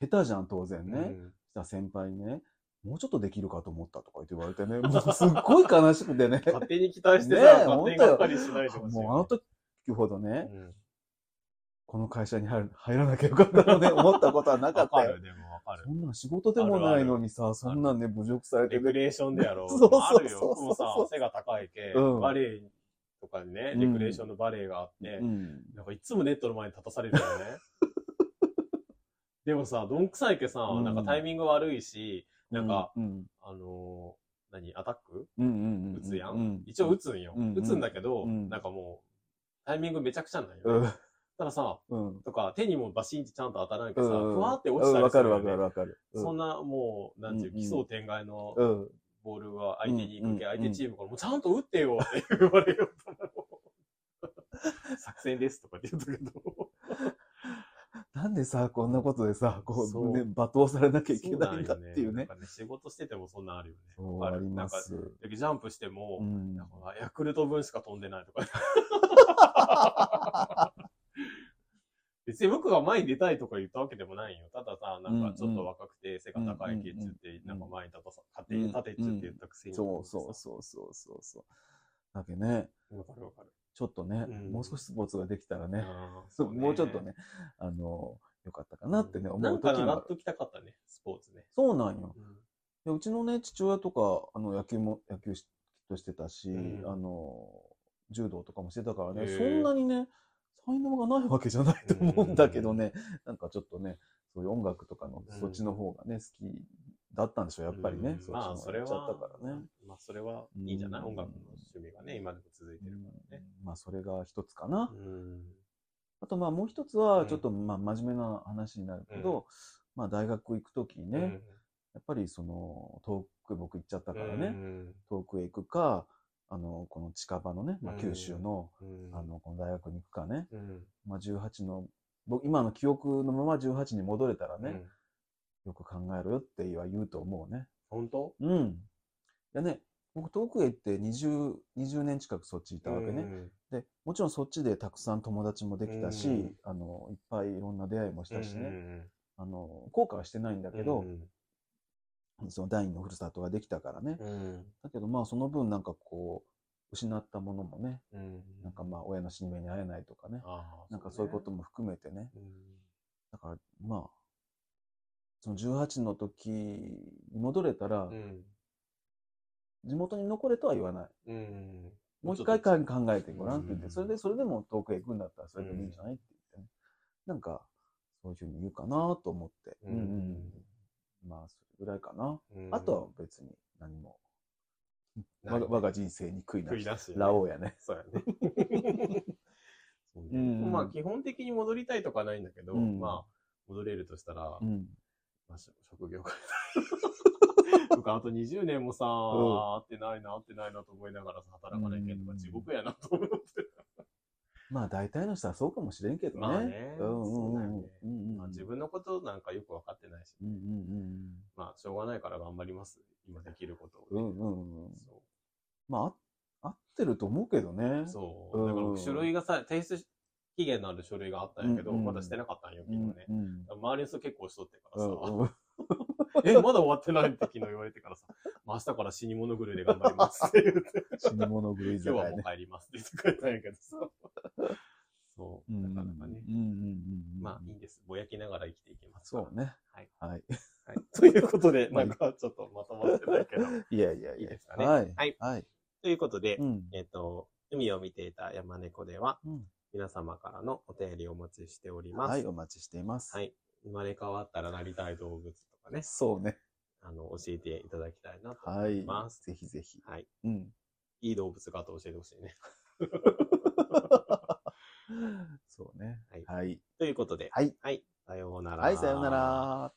下手じゃん、当然ね。うんしたら先輩にね、もうちょっとできるかと思ったとか言って言われてね、もうすっごい悲しくてね。勝手に期待してねさ、え勝手にがっかりしないでほしい。もうあの時ほどね、うんこの会社に入る入らなきゃよかったのね、思ったことはなかったよ。でもわかるそ。んなん仕事でもないのにさ、そんなんね、侮辱されてね。レクレーションでやろう。そうそうそうあるよ。僕もさそう、背が高いけ、うんバレエとかにね、うんレクレーションのバレエがあって、うん。なんかいつもネットの前に立たされるよね。でもさ、どんくさいけさ、うんなんかタイミング悪いし、なんか、うん、あのー何、アタック？うん、うん、うん。打つやん？うん一応打つんよ。うん打つんだけど、うんなんかもう、タイミングめちゃくちゃなんよ、うんね。たださ、うん。とか手にもバシンってちゃんと当たらなきゃさ、うんふわーって落ちたうんわかるわかるわかる。そんなもう、なんていう、うんうん奇想天外のうん。ボールは相手に行くけ、うん相手チームからもうちゃんと打ってよって言われようと思う。作戦ですとかって言ったけど。なんでさ、こんなことでさ、こそうう、ね、罵倒されなきゃいけないんだっていうねなん。かね、仕事しててもそんなんあるよね。そう、ありまなんかす。ジャンプしても、うんなんかヤクルト分しか飛んでないとか。別に僕が前に出たいとか言ったわけでもないよ。たださ、なんかちょっと若くて背が高いけっつって、なんか前に立たさ、勝手に立てっつって言ったくせに。そうそうそうそうそうそう。だけどね、う。わかるわかる。ちょっとね、うんもう少しスポーツができたらね、そうもうちょっと。ね、あの、よかったかなってね、思う時もあときたかったね、スポーツね。そうなんよ。うんでうちのね、父親とか、あの、野球も、野球しとしてたし、うんあの、柔道とかもしてたからね、そんなにね、才能がないわけじゃないと思うんだけどね、なんかちょっとね、そういう音楽とかの、うんそっちの方がね、好きだったんでしょう、やっぱりね。うまあ、方がやっちゃそれは、ったからね。まあ、それはいいんじゃない、うん。音楽の趣味がね、今でも続いてるからね。まあ、それが一つかな。うん。あと、まあ、もう一つは、ちょっと、まあ、真面目な話になるけど、まあ、大学行くときにね、やっぱりその、遠く僕行っちゃったからね、うん遠くへ行くか、あの、この近場のね、まあ、うん。九州の、うん。あの、この大学に行くかね、うん。まあ、18の、僕、今の記憶のまま18に戻れたらね、うんよく考えろよっては言うと思うね。本当？うん。いやね、僕、遠くへ行って20、20年近くそっちいたわけね。うん。で、もちろんそっちでたくさん友達もできたし、うん。あの、いっぱいいろんな出会いもしたしね、うんあの、後悔はしてないんだけど、うんその第二のふるさとができたからね。うん。だけどまあその分なんかこう、失ったものもね、うん。なんかまあ親の死に目に会えないとかね、あーなんかそういうことも含めてね、うん。だからまあ、その18の時に戻れたらう、ん。地元に残れとは言わない。うん。もう一回か考えてごらんって言って、うん。それで、それでも遠くへ行くんだったらそれでもいいんじゃないって言ってね。なんか、そういうふうに言うかなと思って。まあ、それぐらいかな。うん。あとは別に何も、我が我が人生に悔いなし。なしラオウやね。そうやね。まあ基本的に戻りたいとかないんだけど、うん。まあ戻れるとしたら、職業変えたい。僕あと20年もさ、ん会ってないな、会ってないなと思いながらさ、働かないけんとかうん地獄やなと思って。まあ大体の人はそうかもしれんけどね。まあね自分のことなんかよく分かってないし、うんうんまあしょうがないから頑張ります。今できることをね、うん。うんうんまあ、あ合ってると思うけどねう。。そう。だからうん書類がさ、提出期限のある書類があったんやけど、うんうんまだしてなかったんよ、昨うん日ね。うん周りの人結構しとってからさ、え、まだ終わってないって昨日言われてからさ、まあ明日から死に物狂いで頑張りますって言って。死に物狂い今日は。もう帰りますって言って帰ったんやけどさ。そうう。んなかなかね。うんうんうんうん。まあいいんです。ぼやきながら生きていきます。そうね。はい。はい。はい。ということで、まあなんかちょっとまとまってないけど。いやいやいや。いいですかねはい。はいはい。ということで、うん。えっと、海を見ていた山猫では、うん皆様からのお便りをお待ちしております。はい、お待ちしています。はい。生まれ変わったらなりたい動物とかね、そうね。あの、教えていただきたいなと思はいいます。。ぜひぜひ。はい。うん。いい動物があと教えてほしいね。そうね。はいはい。ということで、はい。はい。さようなら。はい、さようなら。